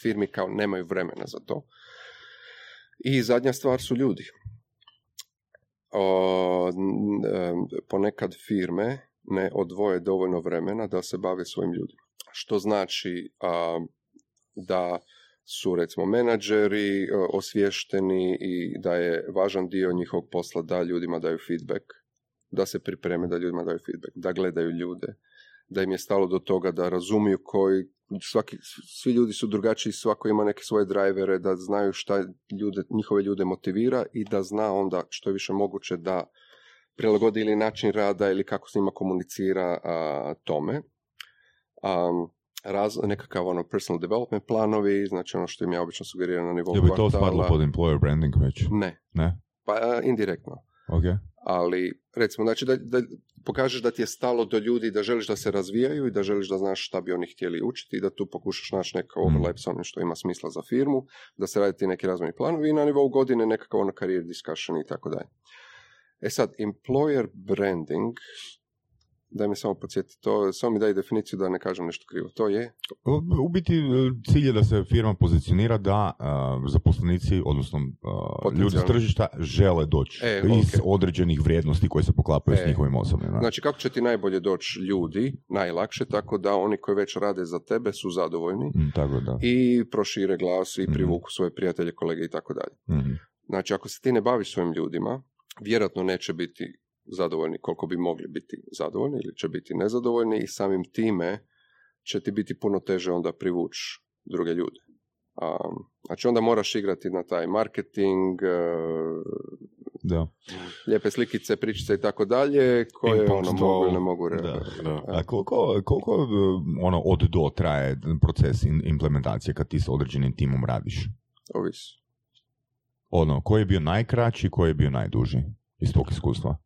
firmi kao nemaju vremena za to. I zadnja stvar su ljudi. O, em, ponekad firme ne odvoje dovoljno vremena da se bave svojim ljudima. Što znači a, da su recimo menadžeri e, osviješteni i da je važan dio njihovog posla da ljudima daju feedback, da se pripreme da ljudima daju feedback, da gledaju ljude, da im je stalo do toga da razumiju koji, svaki, svi ljudi su drugačiji, svako ima neke svoje drivere, da znaju šta ljude, njihove ljude motivira i da zna onda što je više moguće da prilagodi ili način rada ili kako s njima komunicira a, tome. Um, raz, nekakav ono personal development planovi, znači ono što im ja obično sugeriram na nivou Je bi to spadlo pod employer branding već? Ne, Ne? pa a, indirektno. Ok. Ali, recimo, znači da, da pokažeš da ti je stalo do ljudi, da želiš da se razvijaju i da želiš da znaš šta bi oni htjeli učiti i da tu pokušaš naći neka Mm. overlap s onim što ima smisla za firmu, da se radi ti neki razvojni planovi i na nivou godine nekakav ono career discussion i tako dalje. E sad, employer branding, daj mi samo podsjeti, to, samo mi daj definiciju da ne kažem nešto krivo. To je, U biti e, cilj je da se firma pozicionira da e, zaposlenici, odnosno e, ljudi s tržišta žele doći E, iz određenih vrijednosti koje se poklapaju s njihovim osobnim. znači kako će ti najbolje doći ljudi, najlakše, tako da oni koji već rade za tebe su zadovoljni Mm, tako da. i prošire glas i Mhm. privuku svoje prijatelje, kolege i tako dalje. Mhm. Znači, ako se ti ne baviš svojim ljudima, vjerojatno neće biti zadovoljni koliko bi mogli biti zadovoljni ili će biti nezadovoljni i samim time će ti biti puno teže onda privući druge ljude. Um, znači onda moraš igrati na taj marketing, e, Da. lijepe slikice, pričice i tako dalje, koje ono, mogu ne mogu re- Da. Da. A koliko, koliko e, ono od do traje proces implementacije kad ti s određenim timom radiš? ovisi. Ono, koji je bio najkraći, koji je bio najduži iz tvog iskustva?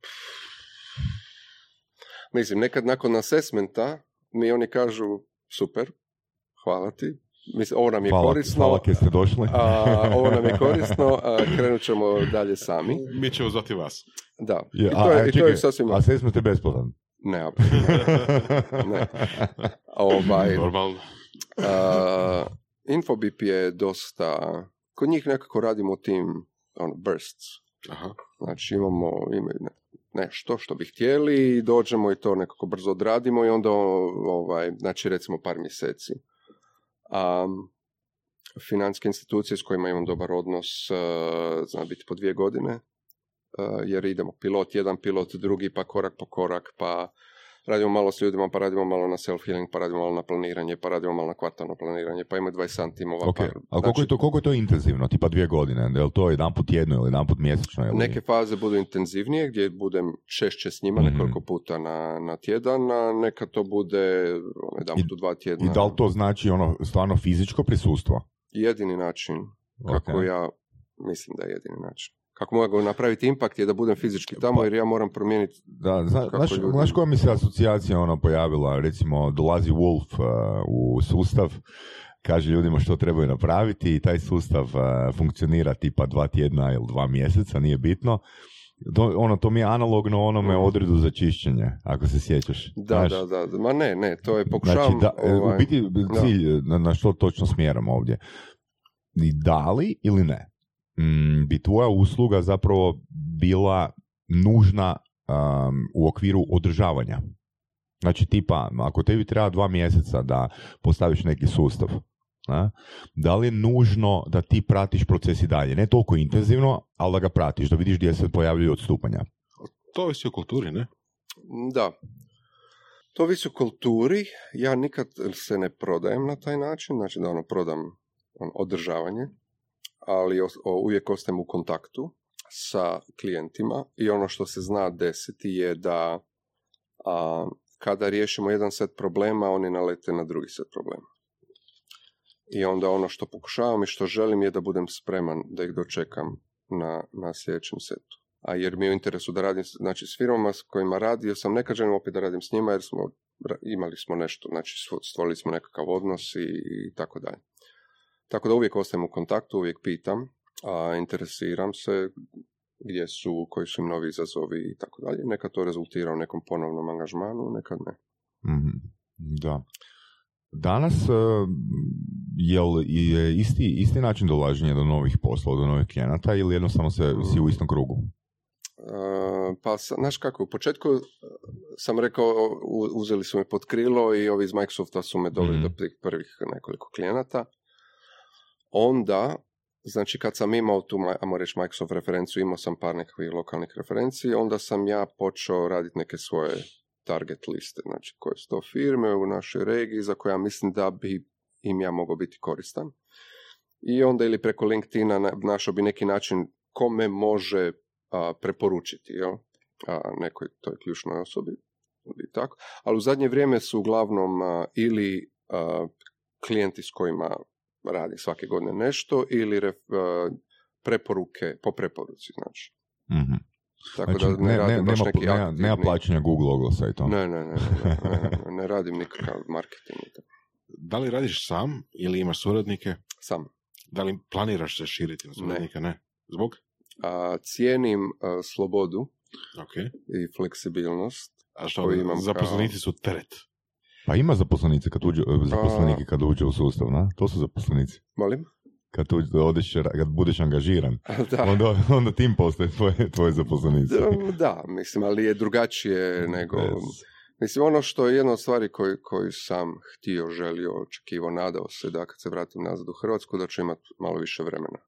Mislim, nekad nakon assessmenta mi oni kažu super, hvala ti, Mislim, ovo nam je Hvala, korisno, hvala kaj ste došli. a, ovo nam je korisno, a, krenut ćemo dalje sami. Mi ćemo zvati vas. Da, Je, i to je, a, i to čekaj, je sasvim... a assessment je besplatan. Ne. Ne. ovaj, Normalno. a, Infobip je dosta... Kod njih nekako radimo tim on, bursts. Aha. Znači imamo ne- nešto što bi htjeli i dođemo i to nekako brzo odradimo i onda ovaj, znači recimo par mjeseci. A, financijske institucije s kojima imam dobar odnos eh, zna biti po dvije godine eh, jer idemo pilot jedan, pilot drugi, pa korak po korak, pa radimo malo s ljudima, pa radimo malo na self-healing, pa radimo malo na planiranje, pa radimo malo na kvartalno planiranje, pa ima 20 timova. Ok, pa, ali koliko, znači, je to, koliko je to intenzivno? Tipa dvije godine? Je li to jedan put tjedno ili jedan put mjesečno? Ili... Neke faze budu intenzivnije, gdje budem češće s njima Mhm. nekoliko puta na, na tjedan, a neka to bude ono, jedan put u dva tjedna. I da li to znači ono stvarno fizičko prisustvo? Jedini način kako Ok. ja mislim da je jedini način. Kako mogu napraviti impakt je da budem fizički tamo Pa- jer ja moram promijeniti Da, zna, znaš, ljudi- znaš koja mi se asocijacija ono pojavila? Recimo, dolazi Wolf uh, u sustav, kaže ljudima što trebaju napraviti i taj sustav uh, funkcionira tipa dva tjedna ili dva mjeseca, nije bitno. To, ono, to mi je analogno onome Mhm. odredu za čišćenje, ako se sjećaš. Da, Znaš, da, da, da. Ma ne, ne, to je pokušavam... Znači, da, e, ovaj, u biti cilj, na, na što točno smjeram ovdje. Da li ili ne, bi tvoja usluga zapravo bila nužna um, u okviru održavanja. Znači tipa, ako tebi treba dva mjeseca da postaviš neki sustav, Na? Da li je nužno da ti pratiš proces i dalje? Ne toliko intenzivno, ali da ga pratiš, da vidiš gdje se pojavljuju odstupanja. To ovisi o kulturi, ne? Da. To ovisi o kulturi. Ja nikad se ne prodajem na taj način, znači da ono prodam ono, održavanje, ali uvijek ostajem u kontaktu sa klijentima i ono što se zna desiti je da a, kada riješimo jedan set problema, oni nalete na drugi set problema. I onda ono što pokušavam i što želim je da budem spreman da ih dočekam na, na sljedećem setu. A jer mi je u interesu da radim, znači s firmama s kojima radio sam, nekad želim opet da radim s njima jer smo, imali smo nešto, znači stvorili smo nekakav odnos i, i tako dalje. Tako da uvijek ostajem u kontaktu, uvijek pitam, a interesiram se gdje su, koji su im novi izazovi i tako dalje. Nekad to rezultira u nekom ponovnom angažmanu, nekad ne. Mhm, Da. Danas e, jel je isti, isti način dolaženja do novih poslova, do novih klijenata ili jednostavno se, si u istom krugu? E, pa, znaš kako, u početku e, sam rekao, uzeli su me pod krilo i ovi iz Microsofta su me doveli Mhm. do prvih nekoliko klijenata. Onda, znači kad sam imao tu, ajmo reći, Microsoft referenciju, imao sam par nekakvih lokalnih referenciji, onda sam ja počeo raditi neke svoje target liste, znači koje su to firme u našoj regiji za koje ja mislim da bi im ja mogao biti koristan. I onda ili preko LinkedIna na- našao bi neki način kome može a, preporučiti, jel? A, nekoj toj ključnoj osobi. I tako. Ali u zadnje vrijeme su uglavnom a, ili klijenti s kojima radi svake godine nešto ili ref- a, preporuke po preporuci, znači. Mhm. Tako Znači, da ne, radim baš nema, neki nema, aktivni... nema plaćanja Google oglasa i to. Ne, ne, ne, ne, ne, ne, ne, ne radim nikakav marketing. Da li radiš sam ili imaš suradnike? Sam. Da li planiraš se širiti na suradnike? Ne. Zbog? A, cijenim a, slobodu Ok. i fleksibilnost. A što, imam zaposlenici su teret. Pa ima zaposlenici kad uđe, zaposleniki kad uđe u sustav, na? To su zaposlenici. Molim? Kad, uđe, odeš, kad budeš angažiran, Da. onda, onda tim postaje tvoje, tvoje zaposlenici. Da, da, mislim, ali je drugačije nego... Bez- Mislim, ono što je jedna od stvari koju, koju sam htio, želio, očekivao, nadao se da kad se vratim nazad u Hrvatsku da ću imati malo više vremena.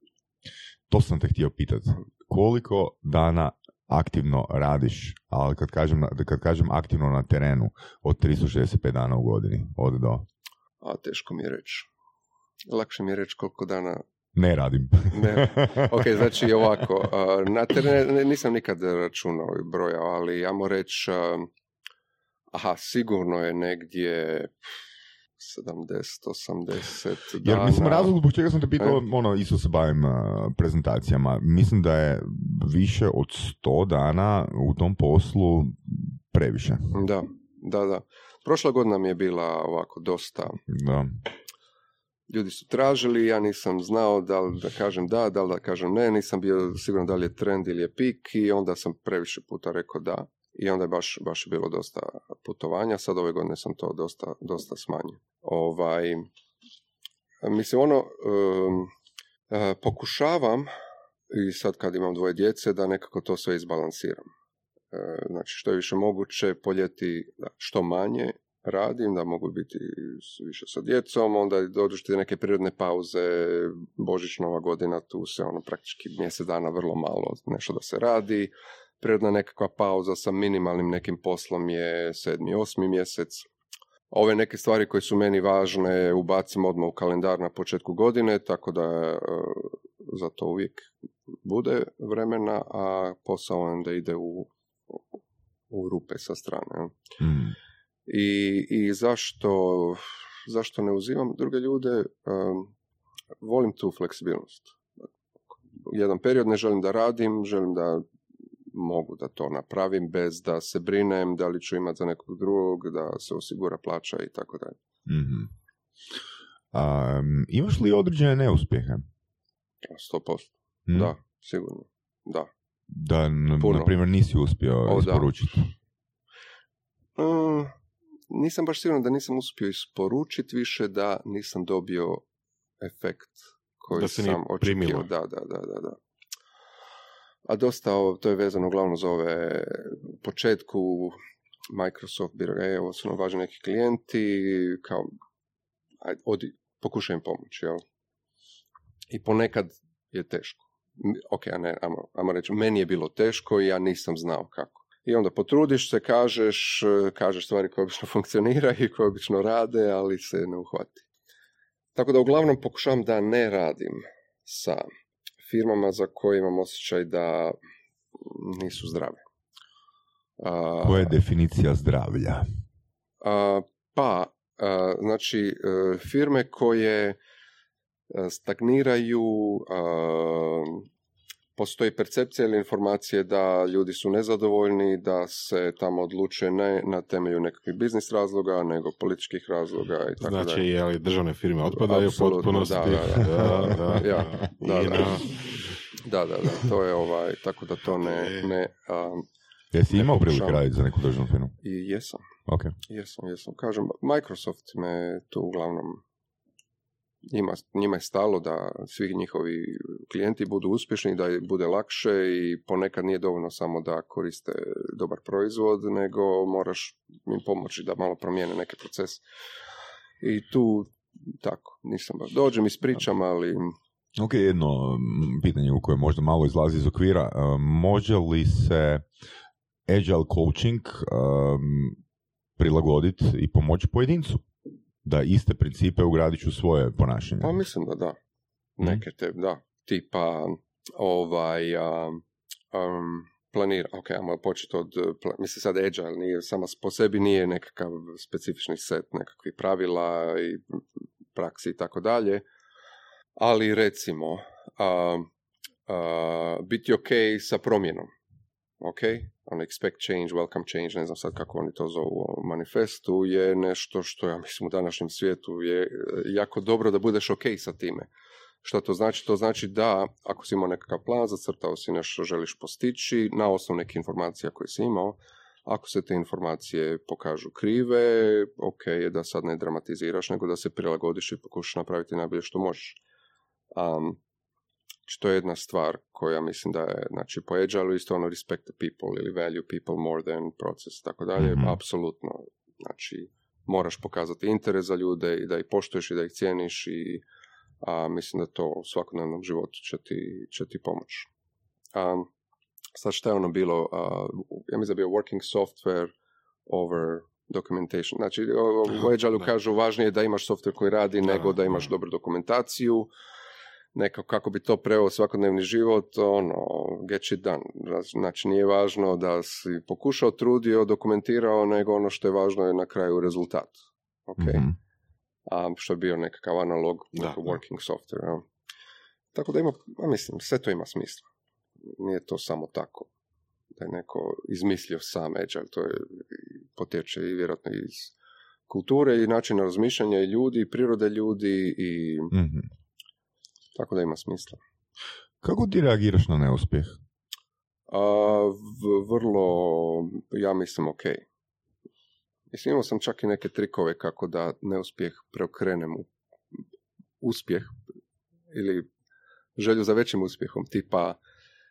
To sam te htio pitati. Koliko dana aktivno radiš, ali kad kažem, kad kažem aktivno na terenu, od 365 dana u godini, od do. A teško mi je reći. Lakše mi je reći koliko dana... Ne radim. Ne. Ok, znači ovako, na terenu nisam nikad računao i brojao, ali ja moram reći, aha, sigurno je negdje 70, 80 dana. Jer mislim razlog zbog čega sam te pitao, E. ono, isto se bavim uh, prezentacijama. Mislim da je više od 100 dana u tom poslu previše. Da, da, da. Prošla godina mi je bila ovako dosta Da. ljudi su tražili, ja nisam znao da li da kažem da, da li da kažem ne, nisam bio siguran da li je trend ili je pik i onda sam previše puta rekao da i onda je baš, baš bilo dosta putovanja, sad ove godine sam to dosta, dosta smanjio. Ovaj, mislim, ono, um, pokušavam i sad kad imam dvoje djece da nekako to sve izbalansiram. E, znači što je više moguće poljeti što manje radim, da mogu biti više sa djecom, onda dođu ti neke prirodne pauze, Božić, Nova godina, tu se ono praktički mjesec dana vrlo malo nešto da se radi, prirodna nekakva pauza sa minimalnim nekim poslom je sedmi, osmi mjesec. Ove neke stvari koje su meni važne ubacim odmah u kalendar na početku godine, tako da e, za to uvijek bude vremena, a posao onda ide u, u rupe sa strane. Mm. I, i zašto, zašto ne uzimam druge ljude? Um, volim tu fleksibilnost. Jedan period ne želim da radim, želim da mogu da to napravim bez da se brinem da li ću imati za nekog drugog, da se osigura plaća i tako dalje. Mhm. Um, imaš li određene neuspjehe? 100%. Hm? Da, sigurno. Da. Da, n- na primjer, nisi uspio O, da. isporučiti. Mm, nisam baš siguran da nisam uspio isporučiti više da nisam dobio efekt koji Da se nije sam očekivao. primilo. Da, da, da, da, da. A dosta, to je vezano uglavnom za ove početku Microsoft bi rekao, e, ovo su nam važni neki klijenti, kao, ajde, odi, pokušaj im pomoći, jel? I ponekad je teško. Ok, a ne, ajmo, ajmo reći, meni je bilo teško i ja nisam znao kako. I onda potrudiš se, kažeš, e, kažeš stvari koje obično funkcioniraju i koje obično rade, ali se ne uhvati. Tako da uglavnom pokušavam da ne radim sa firmama za koje imam osjećaj da nisu zdrave. A, Koja je definicija zdravlja? a, pa, a, znači, e, firme koje e, stagniraju, a, postoji percepcija ili informacije da ljudi su nezadovoljni, da se tamo odlučuje ne na temelju nekakvih biznis razloga, nego političkih razloga i tako Znači, je li državne firme otpadaju u potpunosti? da, da, da. Ja, da, da. Da, da, da, to je ovaj, tako da to ne, ne a, Jesi imao pokušavam. raditi za neku državnu firmu? i jesam. Ok. Jesam, jesam. Kažem, Microsoft me tu uglavnom njima, njima je stalo da svi njihovi klijenti budu uspješni, da bude lakše i ponekad nije dovoljno samo da koriste dobar proizvod, nego moraš im pomoći da malo promijene neke procese. I tu tako, nisam baš. Dođem i pričam, ali Ok, jedno pitanje u koje možda malo izlazi iz okvira. E, Može li se agile coaching um, prilagoditi i pomoći pojedincu? Da iste principe ugradit u svoje ponašanje? Pa mislim da da. Mhm. Neke te, da. Tipa, ovaj, a, um, planira, ok, ajmo početi od, uh, mislim sad agile, nije, sama po sebi nije nekakav specifični set nekakvih pravila i praksi i tako dalje, ali recimo, a, a, biti ok sa promjenom, ok, on expect change, welcome change, ne znam sad kako oni to zovu manifestu, je nešto što ja mislim u današnjem svijetu je e, jako dobro da budeš ok sa time. Što to znači? To znači da ako si imao nekakav plan, zacrtao si nešto što želiš postići na osnovu nekih informacija koje si imao, ako se te informacije pokažu krive, ok je da sad ne dramatiziraš, nego da se prilagodiš i pokušaš napraviti najbolje što možeš. Um, znači, to je jedna stvar koja mislim da je, znači, po agile isto ono respect the people ili value people more than process, tako dalje, Mhm. apsolutno. Znači, moraš pokazati interes za ljude i da ih poštuješ i da ih cijeniš i a, mislim da to u svakodnevnom životu će ti, će ti pomoći. Um, sad šta je ono bilo, a, ja mislim da bio working software over documentation. Znači, u Agile kažu važnije je da imaš software koji radi nego da imaš dobru dokumentaciju. Nekako kako bi to preo u svakodnevni život, ono, get shit done. Znači, nije važno da si pokušao, trudio, dokumentirao, nego ono što je važno je na kraju rezultat. Ok? Mhm. a, što je bio nekakav analog Da, nekakav da. working software. Ja. Tako da ima, ja mislim, sve to ima smisla. Nije to samo tako da je neko izmislio sam Agile, to je potječe i vjerojatno iz kulture i načina razmišljanja i ljudi, i prirode ljudi i Mhm. Tako da ima smisla. Kako ti reagiraš na neuspjeh? A, v- vrlo, ja mislim, ok. Mislim, imao sam čak i neke trikove kako da neuspjeh preokrenem u uspjeh ili želju za većim uspjehom. Tipa,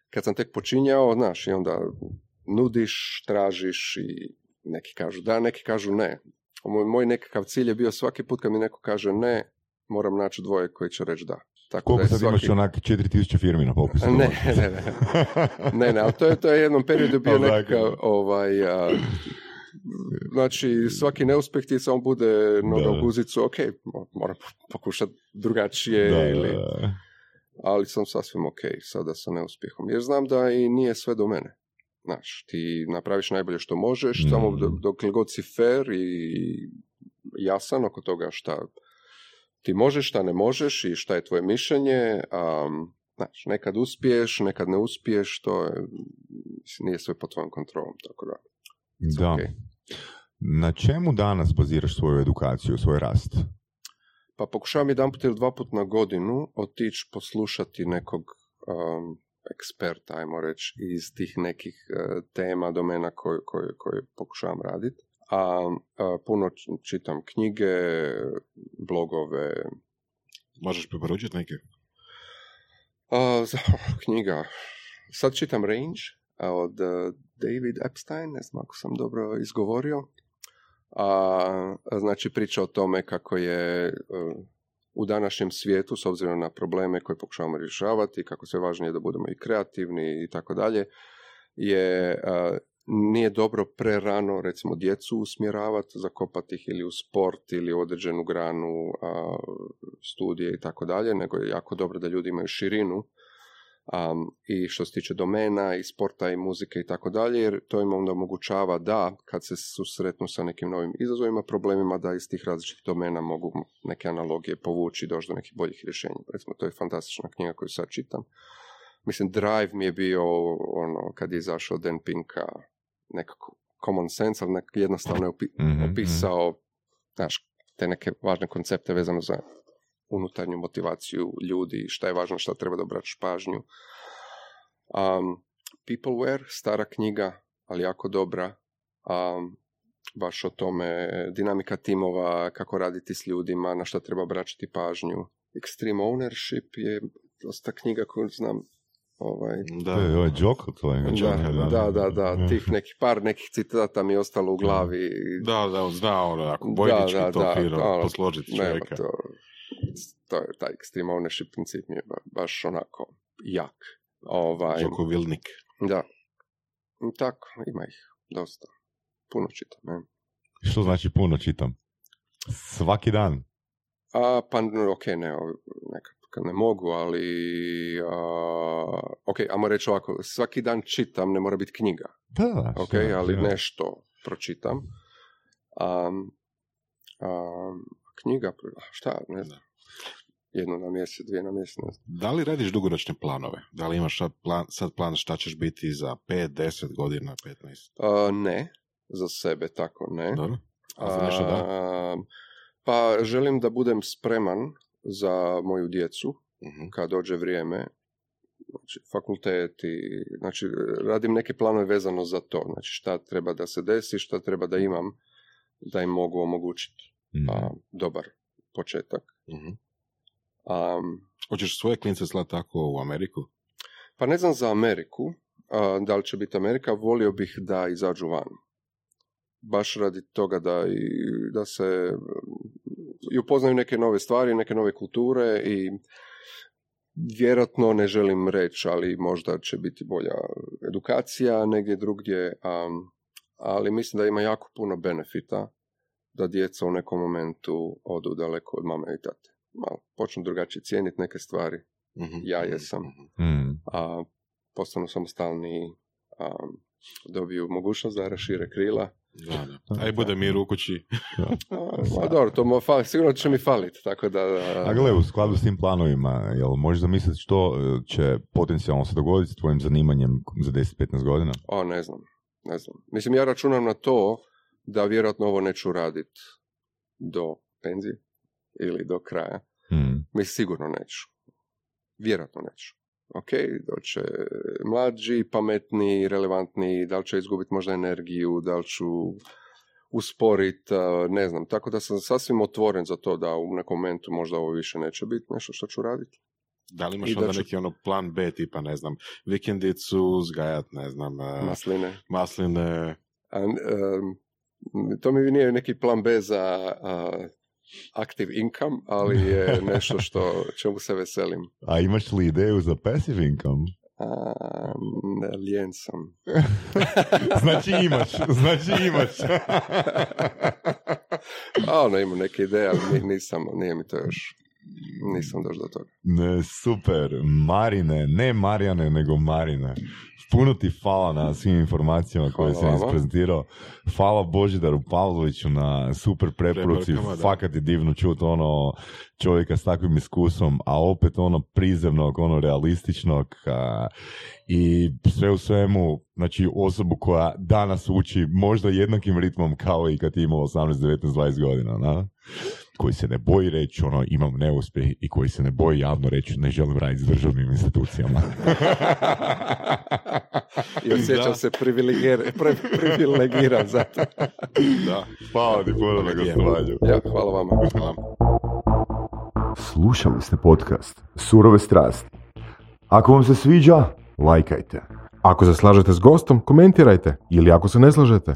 kad sam tek počinjao, znaš, i onda nudiš, tražiš i neki kažu da, neki kažu ne. Moj, moj nekakav cilj je bio svaki put kad mi neko kaže ne, moram naći dvoje koji će reći da. Tako Koliko da sad je imaš svaki... onak 4000 firmi na popisu? Ne, ne, ne. Ne, ne, ali to je, to je jednom periodu bio nekakav, dakle. ovaj, a, znači, svaki neuspjeh ti samo bude noga u guzicu, ok, mo- moram pokušati drugačije, Da, ili, da. ali sam sasvim ok sada sa neuspjehom, jer znam da i nije sve do mene. Znaš, ti napraviš najbolje što možeš, Mm. samo do- dok god si fair i jasan oko toga šta ti možeš, šta ne možeš i šta je tvoje mišljenje, um, znaš, nekad uspiješ, nekad ne uspiješ, to je, mislim, nije sve pod tvojom kontrolom, tako da. Da. Na čemu danas baziraš svoju edukaciju, svoj rast? Pa pokušavam jedan put ili dva put na godinu otići poslušati nekog um, eksperta, ajmo reći, iz tih nekih uh, tema, domena koje, koje, koje pokušavam raditi. A, a puno čitam knjige, blogove, Možeš preporučiti neke? A, za, knjiga. Sad čitam Range od uh, David Epstein, ne znam ako sam dobro izgovorio. A, znači priča o tome kako je uh, u današnjem svijetu, s obzirom na probleme koje pokušavamo rješavati, kako sve važnije da budemo i kreativni i tako dalje, je nije dobro prerano recimo djecu usmjeravati, zakopati ih ili u sport ili u određenu granu a, studije i tako dalje, nego je jako dobro da ljudi imaju širinu um, i što se tiče domena i sporta i muzike i tako dalje, jer to im onda omogućava da kad se susretnu sa nekim novim izazovima, problemima, da iz tih različitih domena mogu neke analogije povući i doći do nekih boljih rješenja. Recimo, to je fantastična knjiga koju sad čitam. Mislim, Drive mi je bio ono, kad je izašao Dan Pinka, nekako common sense, ali nek jednostavno je mhm, mhm. opisao znaš, te neke važne koncepte vezano za unutarnju motivaciju ljudi, šta je važno, šta treba da obraćaš pažnju. Um, Peopleware, stara knjiga, ali jako dobra, um, baš o tome, dinamika timova, kako raditi s ljudima, na šta treba obraćati pažnju. Extreme Ownership je dosta knjiga koju znam Ovaj, da, to je ovaj Joko tvoj. Da, da, da, da, tih nekih par nekih citata mi je ostalo u glavi. Da, da, zna ono, ako bojnički da, da, to fino ono, posložiti čovjeka. to, to je taj extreme ownership princip mi je baš onako jak. Ovaj, Joko Vilnik. Da. Tako, ima ih dosta. Puno čitam. Ne? Što znači puno čitam? Svaki dan? A, pa, ok, ne, nekad kad ne mogu, ali ok, ajmo reći ovako, svaki dan čitam, ne mora biti knjiga. Da, ok, ali nešto pročitam. Um, um, knjiga, šta, ne znam, jedno na mjesec, dvije na mjesec. Da li radiš dugoročne planove? Da li imaš sad plan, sad plan šta ćeš biti za 5, 10 godina, 15? Uh, ne, za sebe tako ne. Dobro. A za nešto da? pa želim da budem spreman za moju djecu uh kad dođe vrijeme znači fakultet i znači radim neke planove vezano za to znači šta treba da se desi šta treba da imam da im mogu omogućiti uh dobar početak uh Um, Hoćeš svoje klince slati tako u Ameriku? Pa ne znam za Ameriku, da li će biti Amerika, volio bih da izađu van. Baš radi toga da, i, da se i upoznaju neke nove stvari, neke nove kulture i vjerojatno ne želim reći, ali možda će biti bolja edukacija negdje drugdje, um, ali mislim da ima jako puno benefita da djeca u nekom momentu odu daleko od mame i tate malo počnu drugačije cijeniti neke stvari. Mm-hmm. Ja jesam. Mm. A, postanu samostalni, a, dobiju mogućnost da rašire krila. Da, da. Aj bude mir u kući. a, dobro, to mo, fali, sigurno će mi faliti. Tako da, a gle, u skladu s tim planovima, jel možeš zamisliti što e, će potencijalno se dogoditi s tvojim zanimanjem za 10-15 godina? O, ne znam. Ne znam. Mislim, ja računam na to da vjerojatno ovo neću raditi do penzije ili do kraja. Mm. Mi sigurno neću. Vjerojatno neću. Ok, doće mlađi, pametni, relevantni, da li će izgubiti možda energiju, da li ću usporiti, ne znam. Tako da sam sasvim otvoren za to da u nekom momentu možda ovo više neće biti nešto što ću raditi. Da li imaš onda neki ono plan B tipa, ne znam, vikendicu, zgajat, ne znam... Masline. Masline. A, um, to mi nije neki plan B za active income, ali je nešto što čemu se veselim. A imaš li ideju za passive income? A, lijen sam. znači imaš, znači imaš. A ono, imam neke ideje, ali nisam, nije mi to još, nisam došao do toga. Ne, super. Marine, ne Marijane, nego Marine. Puno ti hvala na svim informacijama koje si isprezentirao. Hvala Božidaru Pavloviću na super preporuci. Fakat je divno čuti ono čovjeka s takvim iskustvom, a opet ono prizemnog, ono realističnog i sve u svemu, znači osobu koja danas uči možda jednakim ritmom kao i kad je imao 18, 19, 20 godina. Na? Koji se ne boji reći ono imam neuspjeh i koji se ne boji javno reći ne želim raditi s državnim institucijama. I osjećam se privilegiran za to. da. Hvala ti puno na gostovanju. Ja, hvala vama. Hvala. Slušali ste podcast Surove strasti. Ako vam se sviđa, lajkajte. Ako se slažete s gostom, komentirajte. Ili ako se ne slažete,